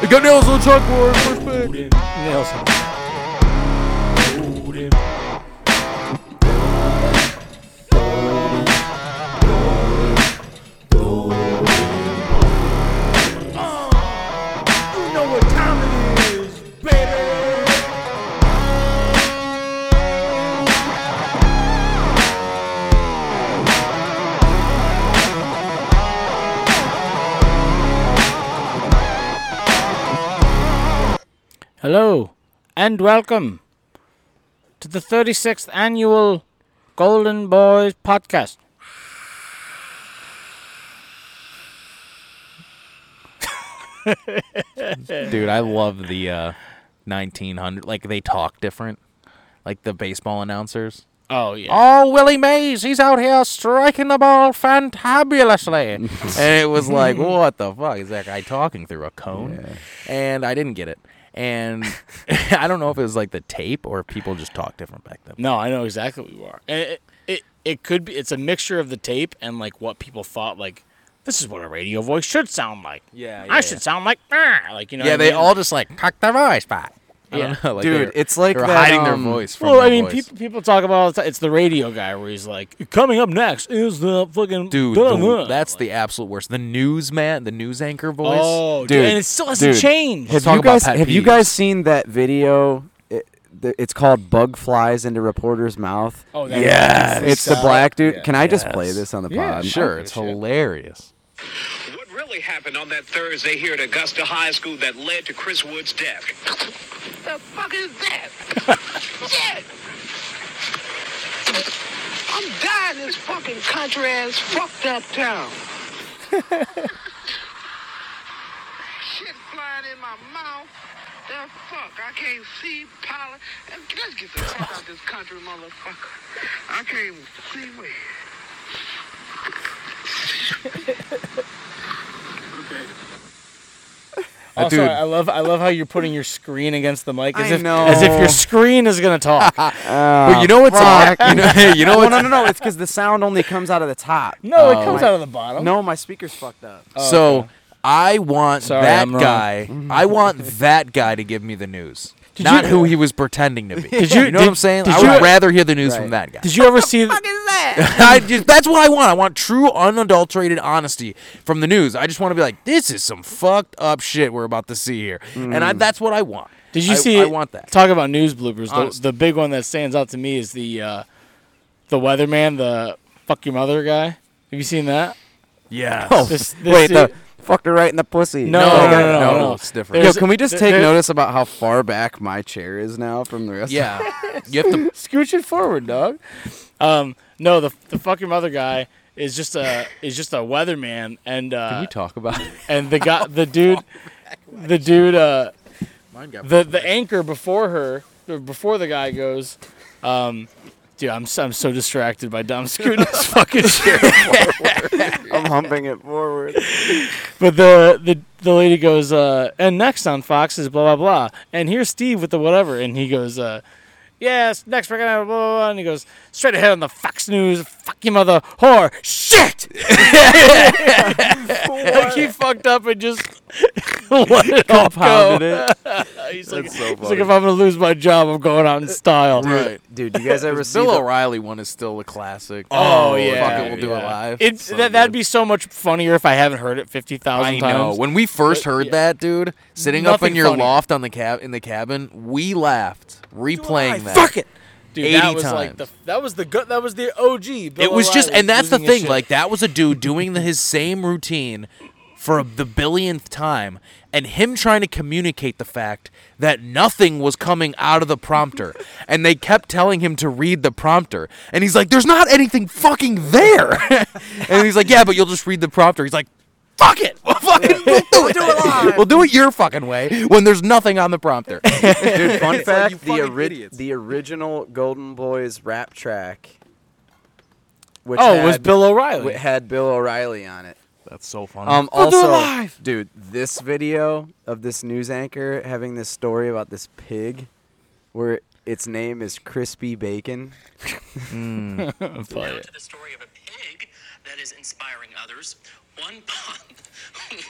They got nails on the chalkboard. First pick. Nails. Hello and welcome to the 36th annual Golden Boys podcast. Dude, I love the uh, 1900. Like they talk different, like the baseball announcers. Oh yeah. Oh, Willie Mays, he's out here striking the ball fantabulously. and it was like, what the fuck is that guy talking through a cone? And I didn't get it. And I don't know if it was like the tape or if people just talk different back then. No, I know exactly what you are. It, it it could be it's a mixture of the tape and like what people thought like this is what a radio voice should sound like. Yeah, I should sound like "Ah," like you know. Yeah, they mean? all just like cock their voice back. I Yeah. don't know, like Dude, they're- it's like they're that, hiding their um, voice from Well, their I mean, voice. people people talk about all the time. it's the radio guy where he's like, coming up next is the fucking Dude, blah, the- blah." that's the absolute worst. The newsman, the news anchor voice. oh, dude, Dude, and it still hasn't dude. changed. Let's Have you guys pet have you guys seen that video? It, it's called "Bug Flies into Reporter's Mouth." Oh, that- Yes. It's the black dude. Yeah. Can I just Yes. play this on the Yeah, pod? sure. It's hilarious. shit. Hilarious. What really happened on that Thursday here at Augusta High School that led to Chris Wood's death? the fuck is that? Shit! I'm dying in this fucking country ass fucked up town. Shit flying in my mouth. The fuck? I can't see pollen. Let's get the fuck out this country, motherfucker. I can't even see me. Also, Dude. I love I love how you're putting your screen against the mic as I if know. as if your screen is gonna talk. Ah, but you know what's fuck. you know, you know no, what's no, no, no. It's because the sound only comes out of the top. no, it Oh. comes my- out of the bottom. No, my speaker's fucked up. Oh, so I want Sorry, that I'm wrong. guy. I want that guy to give me the news. Did not you- who he was pretending to be. Did you- know did- what I'm saying? did I you- would rather hear the news from that guy. Did you ever see? I just, that's what I want. I want true, unadulterated honesty from the news. I just want to be like, this is some fucked up shit we're about to see here, and I, that's what I want. Did you I- see? I want that. Talk about news bloopers. The, the big one that stands out to me is the uh, the weatherman, the fuck your mother guy. Have you seen that? Yeah. This, this Wait, dude- the fucked her right in the pussy. No, no, no, no, no, no, no. it's different. There's- Yo, can we just take notice about how far back my chair is now from the rest? yeah, you have to. scooch it forward, dog. Um, no, the the fuck your mother guy is just a is just a weatherman, and uh, Can we talk about? it? and the guy, the dude, the dude, uh, Mine got the the anchor before her, before the guy goes, um, dude, I'm so, I'm so distracted by Dom scooting his fucking chair. I'm humping it forward. But the the the lady goes, uh, and next on Fox is blah blah blah, and here's Steve with the whatever, and he goes, uh, yes, next we're gonna have blah blah blah, and he goes straight ahead on the Fox News, fuck you mother whore, shit. like he fucked up and just let it all go. Compounded He's like, so he's like, if I'm gonna lose my job, I'm going out in style. right. Dude, you guys ever see Bill the, O'Reilly one is still a classic. Oh, yeah, fuck it, we'll do it yeah. live. It, So that, that'd good. be so much funnier if I haven't heard it fifty thousand I times. know. When we first But, heard yeah. that, dude, sitting up Nothing in your funny. loft on the cab in the cabin, we laughed replaying that. Fuck it. Dude, 80 that was like the times. that was the good that was the OG. Bill It was just, O'Reilly and that's the losing his thing. shit. Like that was a dude doing the, his same routine for the billionth time, and him trying to communicate the fact that nothing was coming out of the prompter, and they kept telling him to read the prompter, and he's like, "There's not anything fucking there," and he's like, "Yeah, but you'll just read the prompter." He's like. Fuck it! We'll fucking we'll do it. We'll do it your fucking way when there's nothing on the prompter. Dude, fun It's like, fact: the ori- the original Golden Boys rap track, which oh, had, it was Bill O'Reilly. wi- had Bill O'Reilly on it. That's so funny. Um, We'll do it also, live. dude, this video of this news anchor having this story about this pig, where its name is Crispy Bacon. Play Now it. to the story of a pig that is inspiring others, one pot,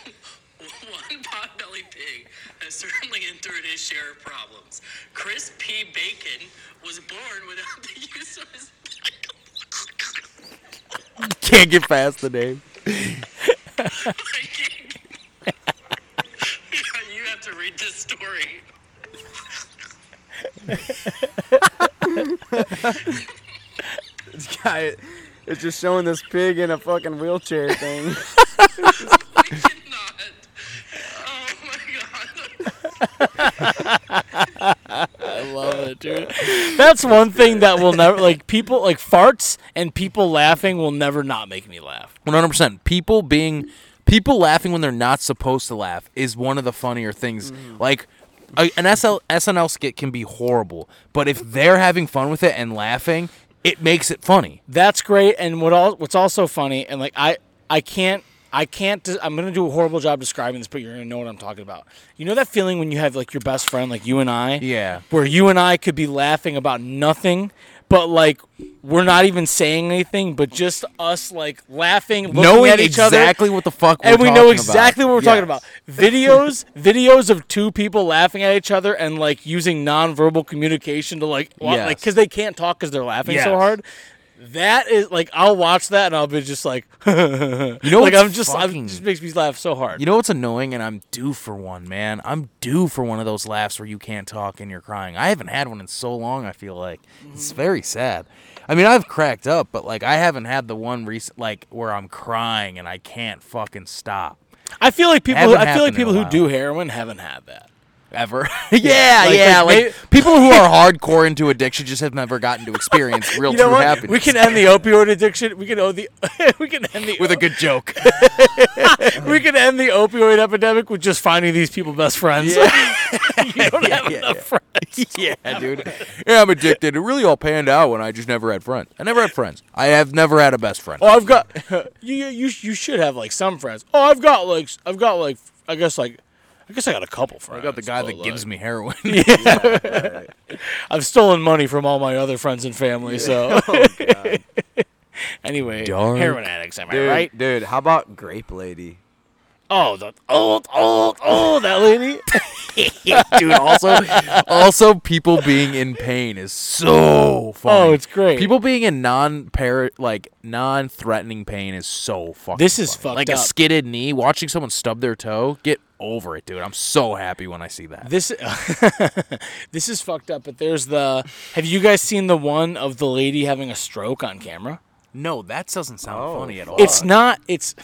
one pot-bellied pig has certainly endured his share of problems. Crispy Bacon was born without the use of his. Can't get past the name. you have to read this story. This guy is just showing this pig in a fucking wheelchair thing. We cannot. Oh my god. I love it, dude. That's one thing that will never like people like farts and people laughing will never not make me laugh. One hundred percent. People being people laughing when they're not supposed to laugh is one of the funnier things. Mm-hmm. Like a, an SL, SNL skit can be horrible, but if they're having fun with it and laughing, it makes it funny. That's great. And what all what's also funny and like I I can't I can't. I'm gonna do a horrible job describing this, but you're gonna know what I'm talking about. You know that feeling when you have like your best friend, like you and I, Yeah. where you and I could be laughing about nothing, but like we're not even saying anything, but just us like laughing, looking Knowing at each other, exactly what the fuck we're and we know exactly about. what we're talking about. Videos, videos of two people laughing at each other and like using nonverbal communication to like, Yes. like because they can't talk because they're laughing so hard. That is like I'll watch that and I'll be just like, you know, like I'm just, I'm, it just makes me laugh so hard. You know what's annoying, and I'm due for one, man. I'm due for one of those laughs where you can't talk and you're crying. I haven't had one in so long. I feel like it's mm-hmm. very sad. I mean, I've cracked up, but like I haven't had the one recent like where I'm crying and I can't fucking stop I feel like people. Haven't I feel like people who do heroin haven't had that. Ever. yeah, like- yeah. like Like, people who are hardcore into addiction just have never gotten to experience real You know true what? happiness. We can end the opioid addiction. We can end the. we can end the with a good joke. we can end the opioid epidemic with just finding these people best friends. you don't have enough friends. yeah, dude. Yeah, I'm addicted. It really all panned out when I just never had friends. I never had friends. I have never had a best friend. Oh, I've got you. You you should have like some friends. Oh, I've got like I've got like I guess like I guess I got a couple friends. I got the guy but, that gives me heroin. I've stolen money from all my other friends and family. So oh, anyway, Dark. heroin addicts. Am I Dude, right? dude, how about Grape Lady? Oh, the old old old that lady. dude. Also, also, people being in pain is so funny. Oh, it's great. People being in non par like non-threatening pain is so fucking. This is funny. fucked Like a up. skidded knee, watching someone stub their toe. Get over it, dude. I'm so happy when I see that. This this is fucked up. But there's the. Have you guys seen the one of the lady having a stroke on camera? No, that doesn't sound Oh, funny at all. It's not. It's.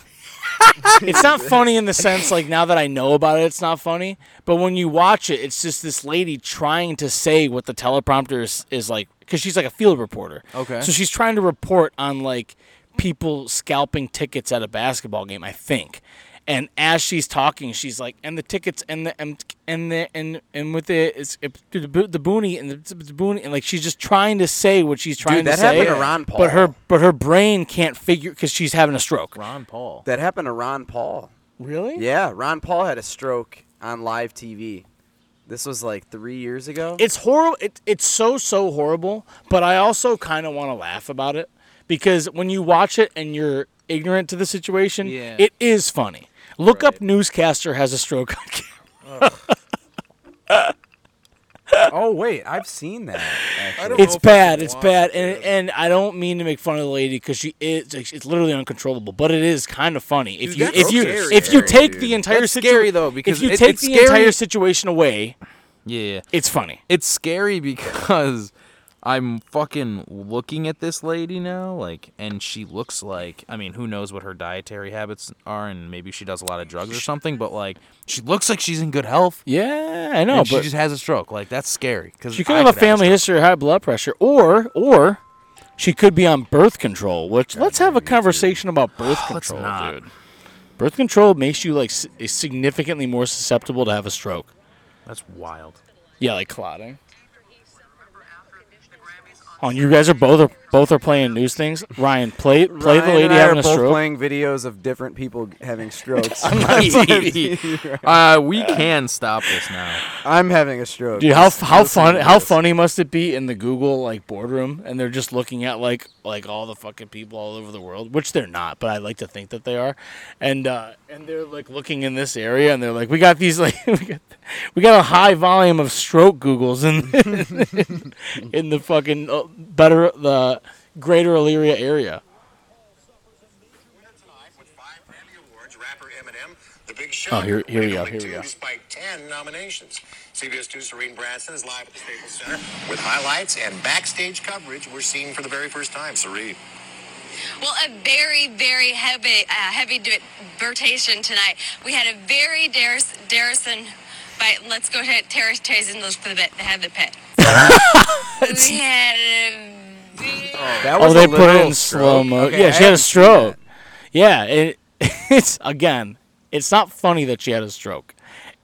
It's not funny in the sense like now that I know about it, it's not funny. But when you watch it, it's just this lady trying to say what the teleprompter is, is like because she's like a field reporter. Okay. So she's trying to report on like people scalping tickets at a basketball game, I think. And as she's talking, she's like, and the tickets and the and and the and and with the it's it, the, bo- the boonie and the, the boonie and like she's just trying to say what she's trying that to say. happened to Ron Paul. But her but her brain can't figure because she's having a stroke. Ron Paul. That happened to Ron Paul. Really? Yeah, Ron Paul had a stroke on live TV. This was like three years ago. It's horrible. It, it's so so horrible. But I also kind of want to laugh about it because when you watch it and you're ignorant to the situation, Yeah. it is funny. Look up newscaster has a stroke on camera. oh wait, I've seen that. It's know if I bad. It's bad, it, and and I don't mean to make fun of the lady because she is it's literally uncontrollable, but it is kind of funny if you if you scary, if you take dude. the entire That's situ- scary, though, because if you it- take it's the scary- entire situation away, Yeah. it's funny. it's scary because I'm fucking looking at this lady now, like, and she looks like, I mean, who knows what her dietary habits are, and maybe she does a lot of drugs or something, but like, she looks like she's in good health. Yeah, I know, and she just has a stroke. Like, that's scary. Cause She could I have a family history of high blood pressure, or or she could be on birth control. Which let's have a conversation about birth Let's control, not. dude. Birth control makes you like s- significantly more susceptible to have a stroke. That's wild. Yeah, like clotting. After he remember after the Grammys On you guys are both are both are playing news things. Ryan, play play the Ryan lady and I having are a both stroke. playing videos of different people having strokes. I'm not uh, we can stop this now. I'm having a stroke. Dude, how how fun how funny must it be in the Google like boardroom and they're just looking at like like all the fucking people all over the world, which they're not, but I like to think that they are, and uh, and they're like looking in this area and they're like, we got these like we got we got a high volume of stroke Googles in in the fucking uh, better the Greater Elyria area. Winner tonight with five Grammy Awards, rapper Eminem, The Big Oh, here- here we ranked go, here we two go. Despite 10 nominations. CBS 2's Serene Branson is live at the Staples Center with highlights and backstage coverage we're seeing for the very first time. Serene. Well, a very, very heavy, uh, heavy rotation tonight. We had a very Darris, Darrison, but let's go ahead, Terrace Tazen, let's for the bit, have the pit. We had a very, That Oh, was they put it in stroke? slow mo. Okay, yeah, I she had a stroke. Yeah, it, it's again, it's not funny that she had a stroke.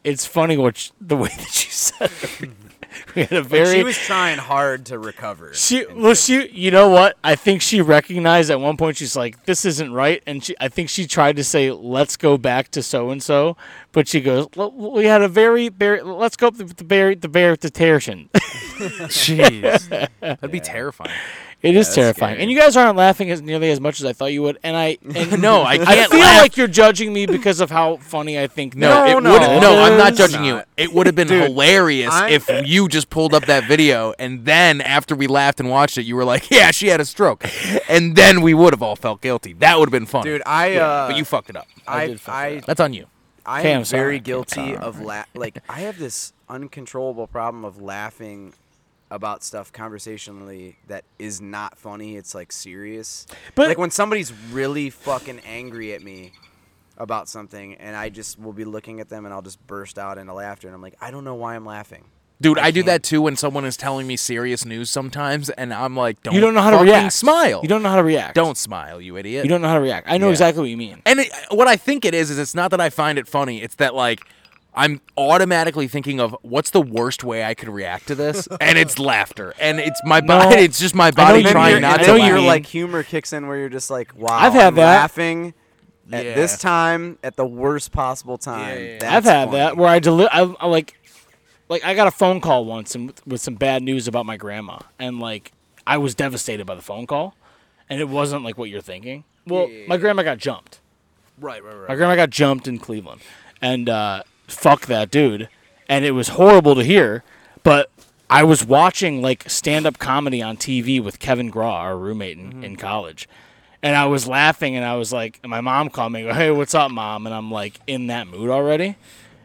It's funny what sh the way that she said it. we had a Like, very she was trying hard to recover. she well she you know what I think she recognized at one point she's like this isn't right and she I think she tried to say let's go back to so and so but she goes we had a very very let's go up the the bear the bear to Tertian. Jeez, that'd be terrifying. It is terrifying, scary. and you guys aren't laughing as nearly as much as I thought you would. And I and No, I I can't feel laugh. like you're judging me because of how funny I think. No, that it it would. no, No, I'm not it's judging you. It would have been Dude, hilarious I'm- if you just pulled up that video and then after we laughed and watched it, you were like, "Yeah, she had a stroke," and then we would have all felt guilty. That would have been fun. Dude, I uh, but you fucked it up. I did fuck it I, up. That's on you. I Okay, am sorry. very guilty of la- like I have this uncontrollable problem of laughing about stuff conversationally that is not funny. It's like serious. But- like when somebody's really fucking angry at me about something and I just will be looking at them and I'll just burst out into laughter and I'm like, I don't know why I'm laughing. Dude, I, do that too when someone is telling me serious news sometimes, and I'm like, "Don't you don't know how to react. Smile. You don't know how to react. Don't smile, you idiot. You don't know how to react. I know Yeah. exactly what you mean. And it, what I think it is is it's not that I find it funny. It's that like I'm automatically thinking of what's the worst way I could react to this, and it's laughter, and it's my body. It's just my know body you- trying I not know to. and you your like humor kicks in where you're just like, wow, I've had I'm that. laughing at Yeah. this time at the worst possible time. Yeah, yeah, yeah. That's I've had funny. that where I deli- I, I like like I got a phone call once and with, with some bad news about my grandma and like I was devastated by the phone call and it wasn't like what you're thinking. Well, my grandma got jumped. right, right, right. My grandma got jumped in Cleveland, and uh, fuck that dude. And it was horrible to hear, but I was watching like stand-up comedy on TV with Kevin Graw, our roommate in, mm-hmm. in college, and I was laughing, and I was like, and my mom called me, "Hey, what's up, mom?" And I'm like in that mood already,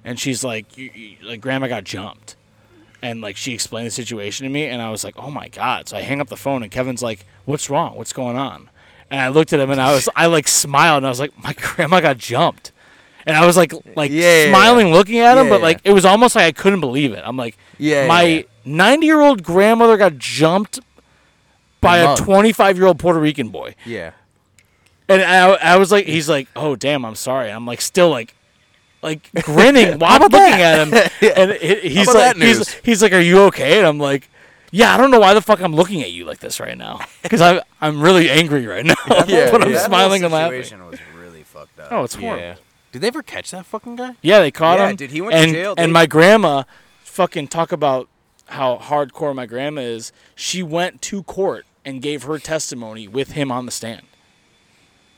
and she's like, you, you, "Like, grandma got jumped." And like she explained the situation to me, and I was like, "Oh my god!" So I hang up the phone, and Kevin's like, "What's wrong? What's going on?" And I looked at him, and I was, I like smiled, and I was like, "My grandma got jumped," and I was like, like Yeah, yeah, yeah. smiling, looking at him, Yeah, but yeah. like it was almost like I couldn't believe it. I'm like, Yeah, yeah, my yeah. 90 year old grandmother got jumped by a 25 year old Puerto Rican boy, Yeah. and I, I was like, he's like, "Oh damn, I'm sorry." I'm like, still like. Like grinning while I'm looking at him, and he- he's like, he's, he's like, "Are you okay?" And I'm like, "Yeah, I don't know why the fuck I'm looking at you like this right now, because I'm I'm really angry right now, Yeah, but I'm yeah. smiling that and whole laughing." situation was really fucked up. Oh, it's horrible. Yeah. Did they ever catch that fucking guy? Yeah, they caught him. Yeah, him. dude, he went to and, jail. And They- my grandma, fucking talk about how hardcore my grandma is. She went to court and gave her testimony with him on the stand.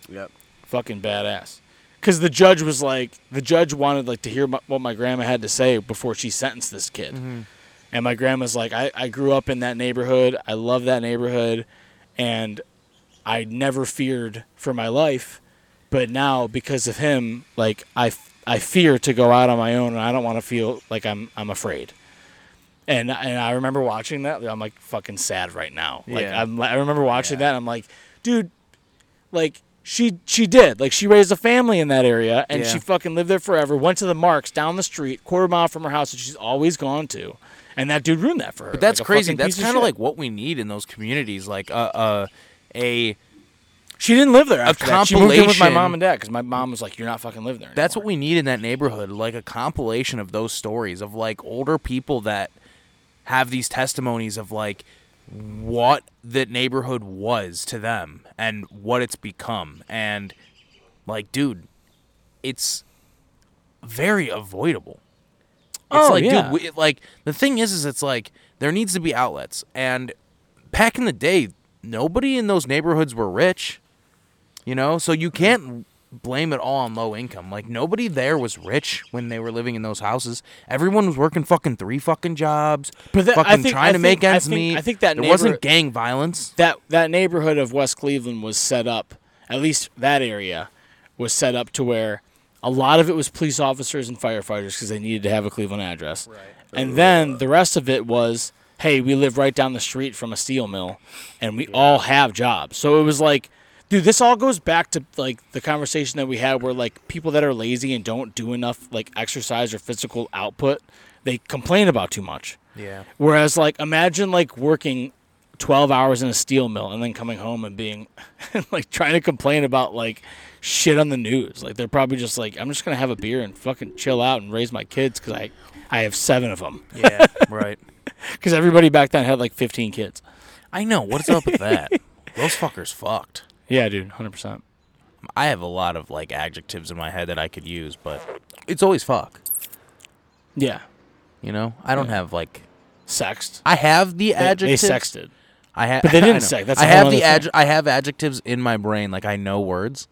Yep. Fucking badass. Because the judge was like, the judge wanted like to hear my, what my grandma had to say before she sentenced this kid. Mm-hmm. And my grandma's like, I, I grew up in that neighborhood. I love that neighborhood, and I never feared for my life. But now, because of him, like I, I fear to go out on my own, and I don't want to feel like I'm I'm afraid. And and I remember watching that. I'm like fucking sad right now. Like Yeah. I'm, I remember watching that. And I'm like, dude, like she she did like she raised a family in that area and Yeah. she fucking lived there forever. Went to the Marc's down the street, quarter mile from her house that she's always gone to, and that dude ruined that for her. But that's like crazy. That's kind of like what we need in those communities, like uh, uh, a. she didn't live there. After that. She moved in with my mom and dad because my mom was like, "You're not fucking living there." That's what we need in that neighborhood, like a compilation of those stories of like older people that have these testimonies of like what the neighborhood was to them and what it's become. And like, dude, it's very avoidable. It's Oh, like, yeah. dude, we, like the thing is, is it's like there needs to be outlets. And back in the day, nobody in those neighborhoods were rich, you know. So you can't blame it all on low income. Like nobody there was rich when they were living in those houses. Everyone was working fucking three fucking jobs, But that- I fucking think- trying I to make think- I ends think- meet. I think that there wasn't gang violence. that that neighborhood of West Cleveland was set up, at least that area was set up to where a lot of it was police officers and firefighters because they needed to have a Cleveland address. Right. And then the rest of it was, hey, we live right down the street from a steel mill and we all have jobs. So it was like dude, this all goes back to like the conversation that we had where like people that are lazy and don't do enough like exercise or physical output, they complain about too much. Yeah. Whereas, like, imagine like working twelve hours in a steel mill and then coming home and being like trying to complain about like shit on the news. Like, they're probably just like, I'm just gonna have a beer and fucking chill out and raise my kids because I I have seven of them. Yeah, right. Because everybody back then had like 15 kids. I know. What's up with that? Those fuckers fucked. Yeah, dude, hundred percent. I have a lot of like adjectives in my head that I could use, but it's always fuck. Yeah, You know, I don't have like sexed. I have the They, they adjectives. sexted. I have, But they didn't sex. That's I whole have other the thing. adj- I have adjectives in my brain, like I know words,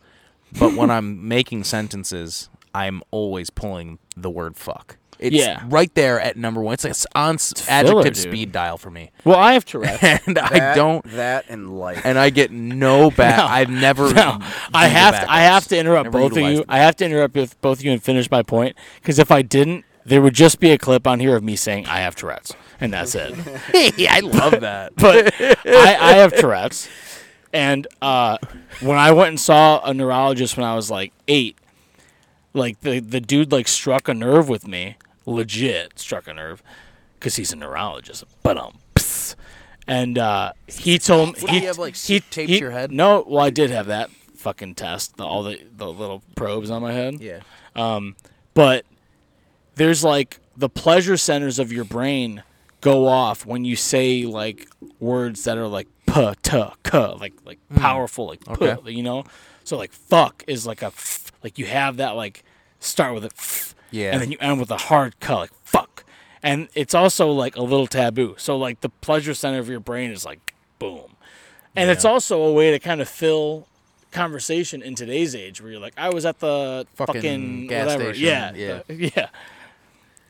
but when I'm making sentences, I'm always pulling the word fuck. It's Yeah. right there at number one. It's, like it's on s- filler, adjective dude. speed dial for me, Well, I have Tourette's. and I don't, that and life. and I get no back. No. I've never. No, I used the have to. I have to interrupt Never both of you. them. I have to interrupt with both of you and finish my point because if I didn't, there would just be a clip on here of me saying I have Tourette's, and that's it. yeah, I love that. but I, I have Tourette's, and uh, when I went and saw a neurologist when I was like eight, like the the dude like struck a nerve with me, legit struck a nerve, because he's a neurologist. But um, and uh, he told me he you have, like, he taped he- your head? No, well I did have that fucking test, the, all the the little probes on my head. yeah, Um, But there's like the pleasure centers of your brain go off when you say like words that are like p t k like like powerful like Okay. you know. So like fuck is like a f, like you have that like start with a f, Yeah. and then you end with a hard cut, like fuck, and it's also like a little taboo. So like the pleasure center of your brain is like boom, and it's also a way to kind of fill conversation in today's age where you're like I was at the Fucking fucking, gas whatever station, yeah yeah. the- yeah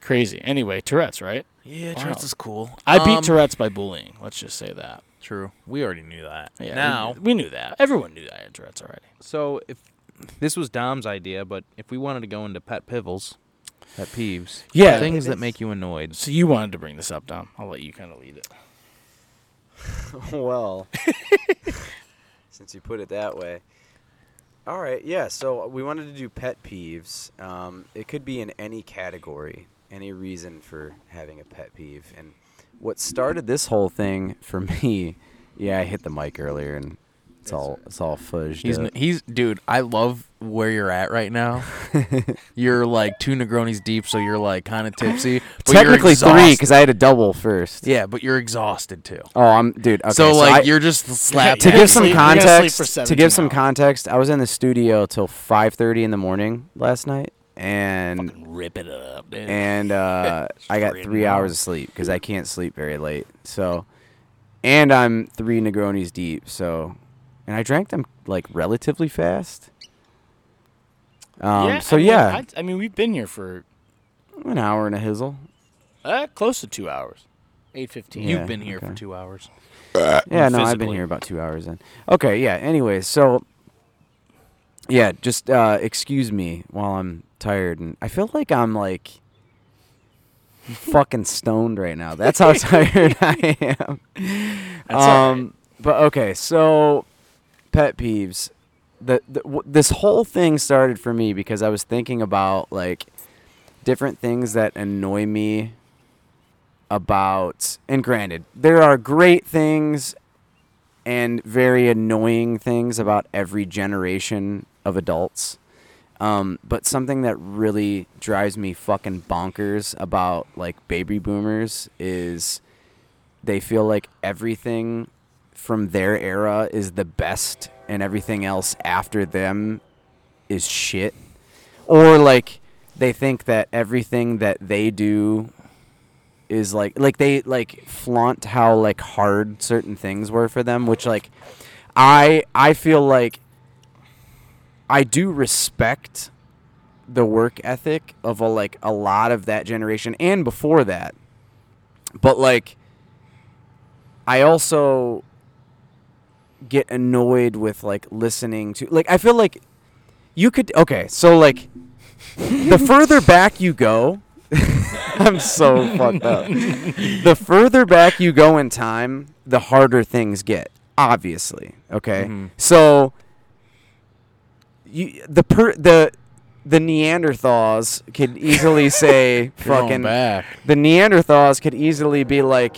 crazy anyway Tourette's right yeah. Wow. Tourette's is cool. I beat Um, Tourette's by bullying let's just say that True. We already knew that. yeah now, we, we knew that everyone knew that I had Tourette's already So if this was Dom's idea, but if we wanted to go into pet pivals, pet peeves, Yeah. things that make you annoyed. so you wanted to bring this up Dom I'll let you kind of lead it well, since you put it that way. All right, yeah. So we wanted to do pet peeves. Um, it could be in any category, any reason for having a pet peeve. And what started this whole thing for me, yeah, I hit the mic earlier and it's all it's all fudged. He's up. he's dude. I love where you're at right now. you're like two Negronis deep, so you're like kind of tipsy. but you're technically three because I had a double first. yeah, but you're exhausted too. Oh, I'm dude. Okay, so like I- you're just slapped. to Yeah, give some sleep- you're gonna sleep context, to 17 give some hours. context, I was in the studio till 5:30 in the morning last night, and rip it up dude. and uh, I got Straight three up. hours of sleep because I can't sleep very late. So, and I'm three Negronis deep. So, and I drank them like relatively fast. Um, yeah, so I mean, yeah, I, I mean we've been here for an hour and a hizzle. uh, close to two hours eight fifteen Yeah, You've been here okay. for two hours. Yeah, no, I've been here about two hours then. Okay, yeah. Anyways, so yeah, just uh, excuse me while I'm tired, and I feel like I'm like fucking stoned right now. That's how tired I am. That's all um, but okay, so pet peeves. The, the w- this whole thing started for me because I was thinking about like different things that annoy me about and granted there are great things and very annoying things about every generation of adults um, but something that really drives me fucking bonkers about like baby boomers is they feel like everything from their era is the best and everything else after them is shit? Or like they think that everything that they do is like like they like flaunt how like hard certain things were for them which like i i feel like i do respect the work ethic of a, like a lot of that generation and before that. But like i also get annoyed with like listening to like i feel like you could okay so like the further back you go i'm so fucked up the further back you go in time the harder things get obviously okay Mhm. so you the per the the neanderthals could easily say fucking back. the neanderthals could easily be like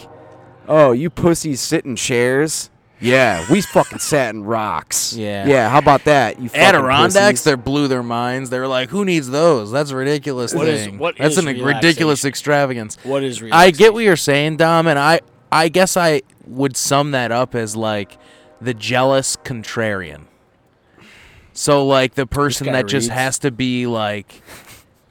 oh you pussies sit in chairs yeah we fucking sat in rocks Yeah. yeah how about that you fucking Adirondacks, pussies? they blew their minds. They're like, "Who needs those? That's a ridiculous What is- thing. what That's is an ridiculous relaxation? extravagance." What is I get what you're saying, Dom, and I I guess I would sum that up as like the jealous contrarian. So like the person guy that just reads. has to be like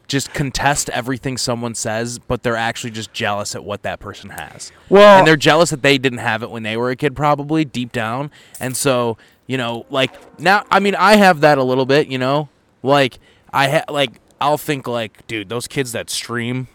just contest everything someone says, but they're actually just jealous at what that person has. Well- and they're jealous that they didn't have it when they were a kid, probably deep down. And so, you know, like now, I mean, I have that a little bit. You know, like I ha- like I'll think like, dude, those kids that stream,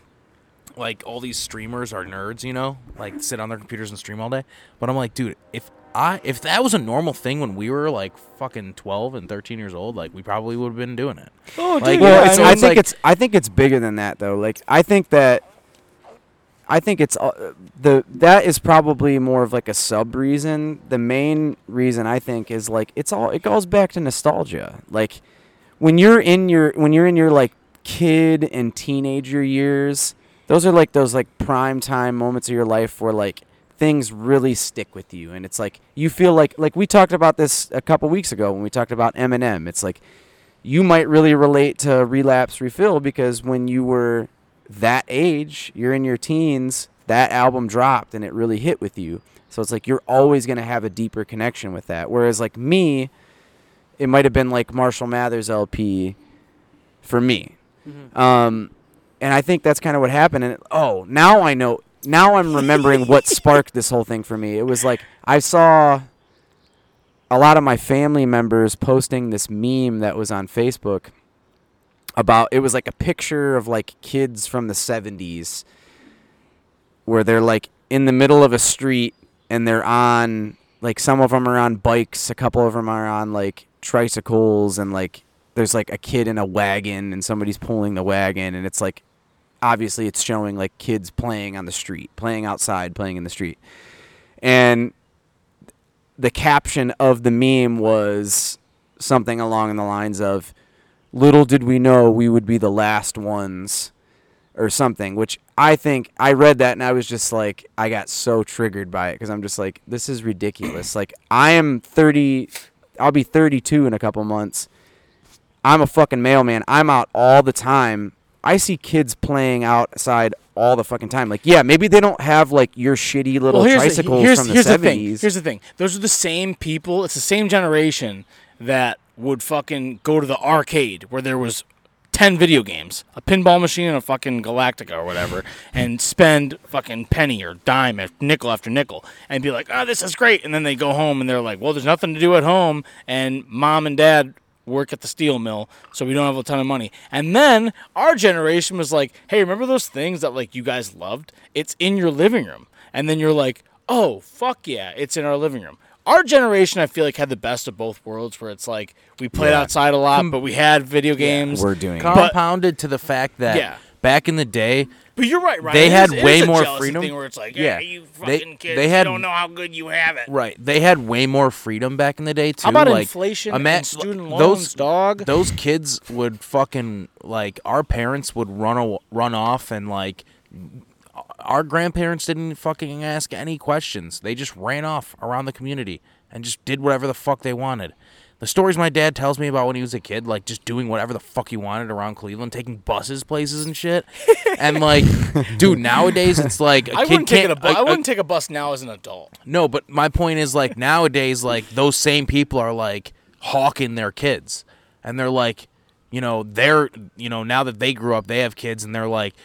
like all these streamers are nerds. You know, like sit on their computers and stream all day. But I'm like, dude, if I if that was a normal thing when we were like fucking 12 and 13 years old, like we probably would have been doing it. Oh, Like, dude. well, yeah, so I think like- it's I think it's bigger than that though. Like I think that I think it's uh, the that is probably more of like a sub reason. The main reason I think is like it's all it goes back to nostalgia. Like when you're in your when you're in your like kid and teenager years, those are like those like prime time moments of your life where like things really stick with you and it's like you feel like like we talked about this a couple weeks ago when we talked about Eminem. It's like you might really relate to relapse refill because when you were that age, you're in your teens, that album dropped and it really hit with you. So it's like you're always going to have a deeper connection with that. Whereas like me, it might have been like Marshall Mathers LP for me. Um, and I think that's kind of what happened. And oh, now I know. Now I'm remembering what sparked this whole thing for me. It was like I saw a lot of my family members posting this meme that was on Facebook about it was like a picture of like kids from the 70s where they're like in the middle of a street and they're on like some of them are on bikes, a couple of them are on like tricycles and like there's like a kid in a wagon and somebody's pulling the wagon and it's like obviously it's showing like kids playing on the street, playing outside, playing in the street. And the caption of the meme was something along the lines of little did we know we would be the last ones or something which i think i read that and i was just like i got so triggered by it because i'm just like this is ridiculous. Like i am 30 i'll be 32 in a couple months. I'm a fucking mailman. I'm out all the time i see kids playing outside all the fucking time like yeah maybe they don't have like your shitty little well, here's tricycles the, here's, from the here's 70s the thing. Here's the thing. Those are the same people. It's the same generation that would fucking go to the arcade where there was ten video games, a pinball machine, and a fucking Galactica or whatever, and spend fucking penny or dime, or nickel after nickel, and be like, "Oh, this is great," and then they go home and they're like, "Well, there's nothing to do at home," and mom and dad work at the steel mill, so we don't have a ton of money. And then our generation was like, "Hey, remember those things that like you guys loved? It's in your living room." And then you're like, "Oh, fuck yeah, it's in our living room." Our generation, I feel like, had the best of both worlds, where it's like we played Yeah. outside a lot, but we had video games. we're doing it. Compounded to the fact that Yeah. Back in the day, But you're right, right? They It had is- way is a more freedom. Thing where it's like, Yeah. yeah, you They- kids, they had- you don't know how good you have it. Right. They had way more freedom back in the day too. How about like, inflation ima- and student those, loans, dog? Those kids would fucking like our parents would run a, run off and like our grandparents didn't fucking ask any questions. They just ran off around the community and just did whatever the fuck they wanted. The stories my dad tells me about when he was a kid, like just doing whatever the fuck he wanted around Cleveland, taking buses places and shit. and like, dude, nowadays it's like a I kid wouldn't take can't. a bu- a- I a- wouldn't take a bus now as an adult. no, but my point is like nowadays, like those same people are like hawking their kids, and they're like, you know, they're you know now that they grew up, they have kids, and they're like,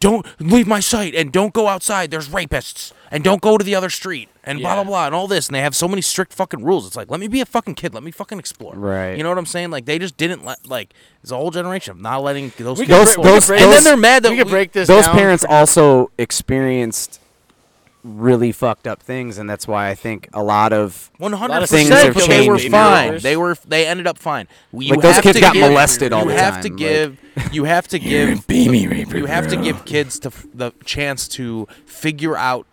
don't leave my sight, and don't go outside. There's rapists, and don't go to the other street, and blah blah blah, and all this, and they have so many strict fucking rules. It's like, let me be a fucking kid, let me fucking explore. Right. You know what I'm saying? Like they just didn't let like there's a whole generation of not letting those. We kids could Those- break- explore. those- and then they're mad that we could we- break this. Those down parents also experienced really fucked up things, and that's why I think a lot of One hundred lot things percent. have They were fine. They were. They ended up fine. You Like, those have kids to got give- molested all the time. you have time, to like- give. You have to give. Beamy raper, You have to bro. give kids to f- the chance to figure out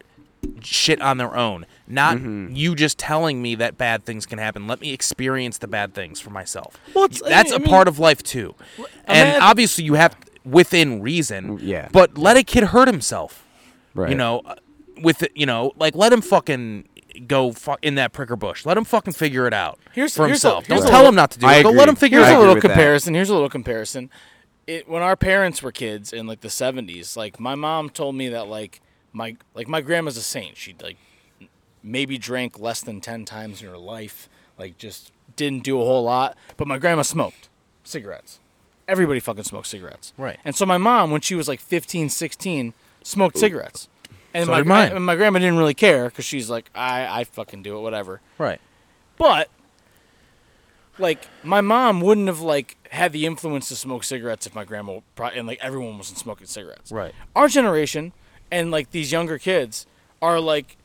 shit on their own. Not Mm-hmm. you just telling me that bad things can happen. Let me experience the bad things for myself. Well, it's- I That's mean- a I mean- part of life too. And imagine- obviously, you have within reason. Yeah. But let a kid hurt himself. right. You know, uh, with you know, like let him fucking go fu- in that pricker bush. Let him fucking figure it out Here's- for here's himself. here's Don't tell little- him not to do I it. Go agree. let him figure Here's it out. Here's a little with that. comparison. Here's a little comparison. It, when our parents were kids in like the 70s, like my mom told me that like my like my grandma's a saint. She like maybe drank less than 10 times in her life, like just didn't do a whole lot, but my grandma smoked cigarettes. Everybody fucking smoked cigarettes. Right. And so my mom when she was like 15, 16, smoked cigarettes. And So my did mine. and my grandma didn't really care cuz she's like I I fucking do it whatever. Right. But like my mom wouldn't have like had the influence to smoke cigarettes if my grandma pro- and like everyone wasn't smoking cigarettes. Right. Our generation and like these younger kids are like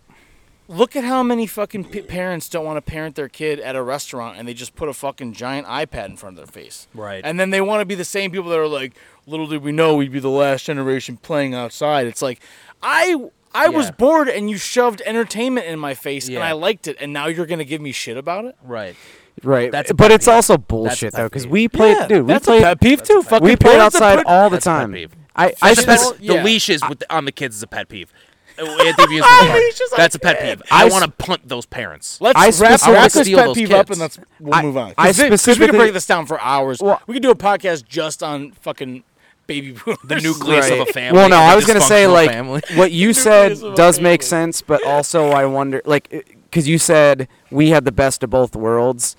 look at how many fucking p- parents don't want to parent their kid at a restaurant and they just put a fucking giant iPad in front of their face. Right. And then they want to be the same people that are like little did we know we'd be the last generation playing outside. It's like I I was bored and you shoved entertainment in my face and Yeah. I liked it and now you're going to give me shit about it? Right. right. That's a but pet it's peeve. also bullshit pet though, because peeve. we played, dude. We That's played. a pet peeve too. Fucking we played parents that outside put- all the That's a pet time. peeve. I, I The, spec- the yeah. leashes with on the kids is a pet peeve. Uh, At the amusement park. Leashes on That's a pet peeve. I I s- want to punt those parents. Let's I wrap, specifically- wrap this steal pet those peeve up kids. and let's we'll I- move on. I Because we could specifically- break this down for hours. Well- we could do a podcast just on fucking baby boomers. The nucleus of a family. Well, no, I was gonna say like family. what you said does make sense, but also I wonder like because you said we had the best of both worlds,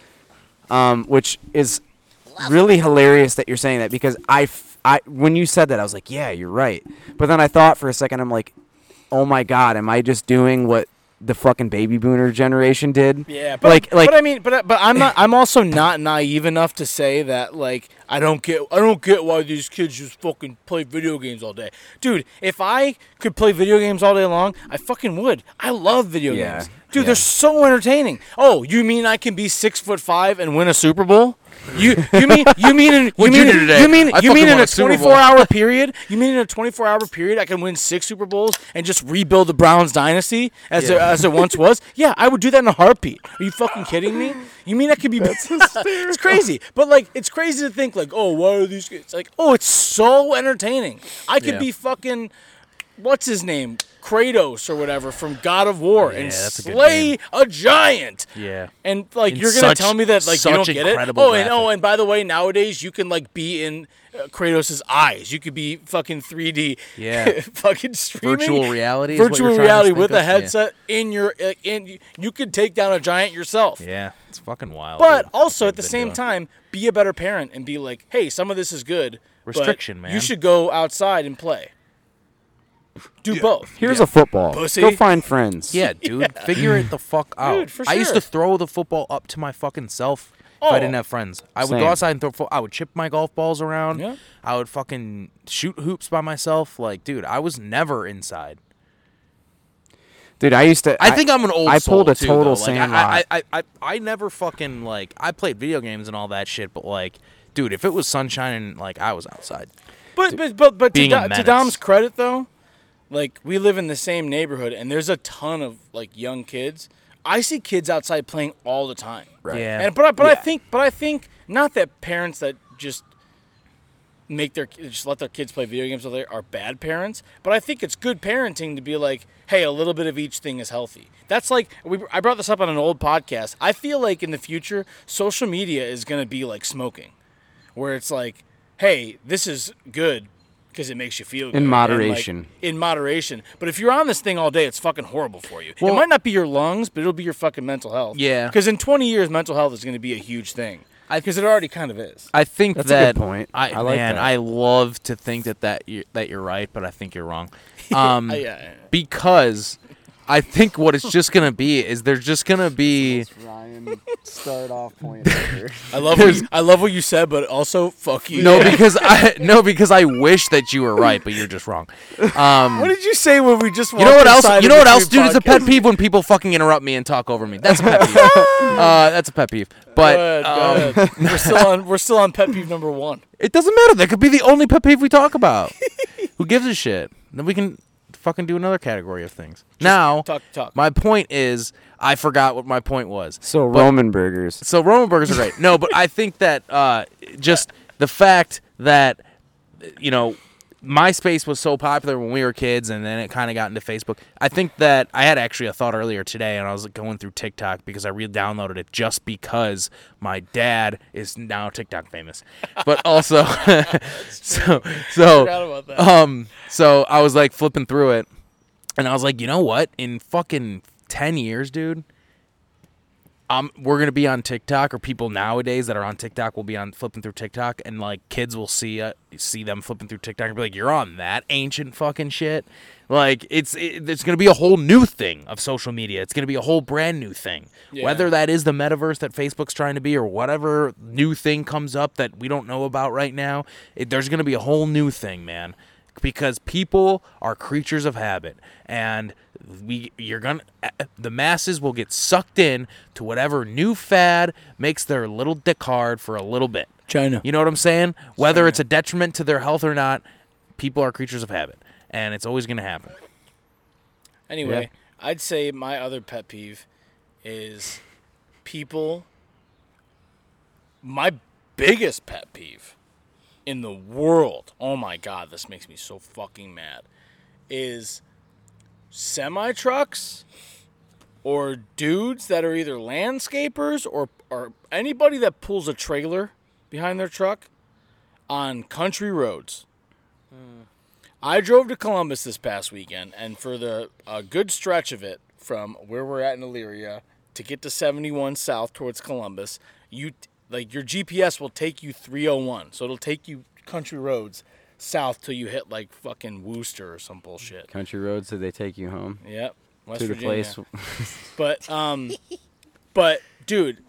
um, which is really hilarious that you're saying that because I, f- I when you said that I was like, yeah, you're right, but then I thought for a second I'm like, oh my god, am I just doing what the fucking baby boomer generation did? Yeah, but like like but I mean, but but I'm not. I'm also not naive enough to say that like I don't get. I don't get why these kids just fucking play video games all day, dude. If I could play video games all day long, I fucking would. I love video Yeah, games, dude. yeah. They're so entertaining. Oh, you mean I can be six foot five and win a Super Bowl? You you mean you mean in you you mean today? you mean I you mean in a a Super 24 Bowl. hour period? You mean in a 24 hour period I can win six Super Bowls and just rebuild the Browns dynasty as it, as it once was? Yeah, I would do that in a heartbeat. Are you fucking kidding me? You mean I could be? it's crazy, but like it's crazy to think like, oh, why are these? It's like, oh, it's so entertaining. I could Yeah. be fucking, what's his name? Kratos or whatever from God of War and that's a slay a giant. Yeah. And like you're gonna such- tell me that like you don't get it. Oh, and oh, and by the way, nowadays you can like be in uh, Kratos' eyes. You could be fucking 3D. Yeah. fucking streaming. Virtual reality Virtual you're trying to reality with of? a Yeah. headset in your uh, in. You could take down a giant yourself. Yeah, it's fucking wild. But dude. also at the same doing. time, be a better parent and be like, hey, some of this is good. Restriction, man. You should go outside and play. Do both. here's a football. Pussy. Go find friends. Yeah, dude, figure it the fuck out. Dude, for I used to throw the football up to my fucking self if Oh. I didn't oh. have friends. I would Same. go outside and throw. Fo- I would chip my golf balls around. Yeah. I would fucking shoot hoops by myself. Like, dude, I was never inside. dude. I used to. I, think I'm an old. I soul, pulled a too, total though. Like, sandlot. I, I, I, I, I never fucking like. I played video games and all that shit, but like, dude, if it was sunshine and like I was outside. But but but, but to, Being Do- to. Dom's credit though, like we live in the same neighborhood and there's a ton of like young kids. I see kids outside playing all the time. Right. Yeah. And but I, but I think but I think not that parents that just make their just let their kids play video games all day are bad parents. But I think it's good parenting to be like, hey, a little bit of each thing is healthy. That's like we, I brought this up on an old podcast. I feel like in the future, social media is going to be like smoking, where it's like, hey, this is good because it makes you feel good. and, like, moderation. in moderation. But if you're on this thing all day, it's fucking horrible for you. Well- it might not be your lungs, but it'll be your fucking mental health. Yeah. Because in 20 years, mental health is going to be a huge thing. Because it already kind of is. I think That's a good that point. I, I like man, that. I love to think that that you, that you're right, but I think you're wrong. Um, yeah, yeah. because I think what it's just gonna be is there's just gonna be Ryan start off point. I love what you, I love what you said, but also fuck you. no because I no because I wish that you were right, but you're just wrong. Um, What did you say when we just? you know what else? You know what else, three dude? It's a pet peeve when people fucking interrupt me and talk over me. That's a pet peeve. uh, that's a pet peeve. But Go ahead, um, go ahead. we're still on. We're still on pet peeve number one. It doesn't matter. That could be the only pet peeve we talk about. Who gives a shit? Then we can fucking do another category of things. now, talk- talk. my point is, I forgot what my point was. So But- Roman burgers. So Roman burgers are great. No, but I think that uh, just the fact that you know MySpace was so popular when we were kids, and then it kind of got into Facebook. I think that I had actually a thought earlier today, and I was going through TikTok because I re-downloaded it just because my dad is now TikTok famous, but also so so Forgot about that. um so I was like flipping through it, and I was like, you know what? In fucking ten years, dude, um, we're gonna be on TikTok, or people nowadays that are on TikTok will be on flipping through TikTok, and like kids will see uh, see them flipping through TikTok and be like, "You're on that ancient fucking shit." Like it's it, it's gonna be a whole new thing of social media. It's gonna be a whole brand new thing. Yeah. Whether that is the metaverse that Facebook's trying to be, or whatever new thing comes up that we don't know about right now, it, there's gonna be a whole new thing, man. Because people are creatures of habit, and we you're gonna eh, the masses will get sucked in to whatever new fad makes their little dick hard for a little bit. China. You know what I'm saying? Whether it's a detriment to their health or not, people are creatures of habit, and it's always gonna happen. Anyway, I'd say my other pet peeve is people. My biggest pet peeve in the world, oh my god, this makes me so fucking mad, is semi trucks or dudes that are either landscapers or, or anybody that pulls a trailer behind their truck on country roads. Hmm. I drove to Columbus this past weekend, and for the a good stretch of it, from where we're at in Elyria to get to 71 south towards Columbus, you like your GPS will take you 301, so it'll take you country roads south till you hit like fucking Wooster or some bullshit. Country roads, so they take you home Yep, West to the Virginia. place. But um, but dude,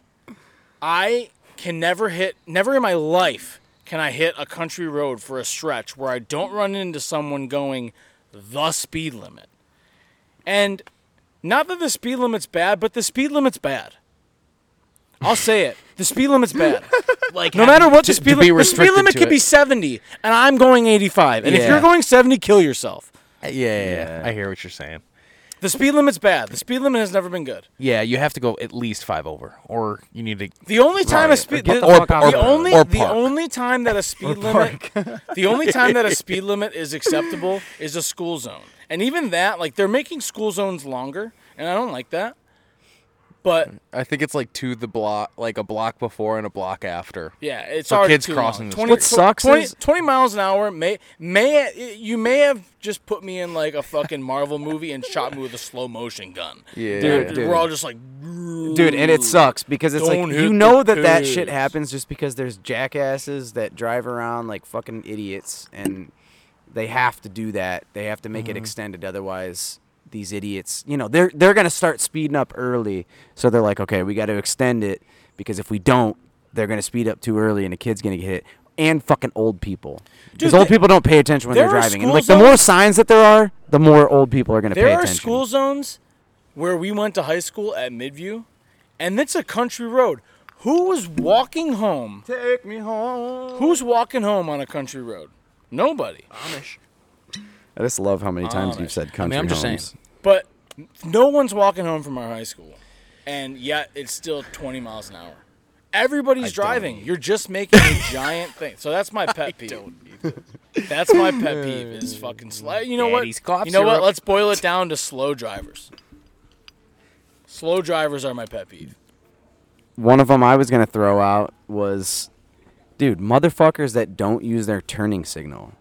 I can never hit. Never in my life can I hit a country road for a stretch where I don't run into someone going the speed limit. And not that the speed limit's bad, but the speed limit's bad. I'll say it. The speed limit's bad. Like No matter what the speed limit, the speed limit could be 70, and I'm going 85. And if Yeah. you're going 70, kill yourself. Uh, yeah, yeah, yeah. Yeah. I hear what you're saying. The speed limit's bad. The speed limit has never been good. Yeah, you have to go at least five over, or you need to. The only time a Right, speed or get the, the fuck off the the only Or the park. only time that a speed limit the only time that a speed limit is acceptable is a school zone. And even that, like they're making school zones longer, and I don't like that. But I think it's like to the block, like a block before and a block after. yeah, it's For already kids too crossing long. the 20, What sucks 20, is- 20 miles an hour may may you may have just put me in like a fucking Marvel movie and shot me with a slow motion gun. Yeah. Dude, And dude. We're all just like Dude, and it sucks because it's like you know that that shit happens just because there's jackasses that drive around like fucking idiots, and they have to do that. They have to make it mm-hmm. extended, otherwise these idiots, you know, they're they're gonna start speeding up early. So they're like, okay, we got to extend it because if we don't, they're gonna speed up too early, and a kid's gonna get hit. And fucking old people, because old people don't pay attention when they're driving. And like the more signs that there are, the more old people are gonna pay attention. There pay are attention. school zones where we went to high school at Midview, and it's a country road. Who was walking home? Take me home. Who's walking home on a country road? Nobody. Amish. I just love how many times Amish. you've said I country mean, I'm just saying. Homes. But no one's walking home from our high school, and yet it's still 20 miles an hour. Everybody's driving. You're just making a giant thing. So that's my pet peeve. That's my pet peeve. Is fucking slow. You know Daddy's what? cough You know what? syrup. Let's boil it down to slow drivers. Slow drivers are my pet peeve. One of them I was gonna throw out was, dude, motherfuckers that don't use their turning signal.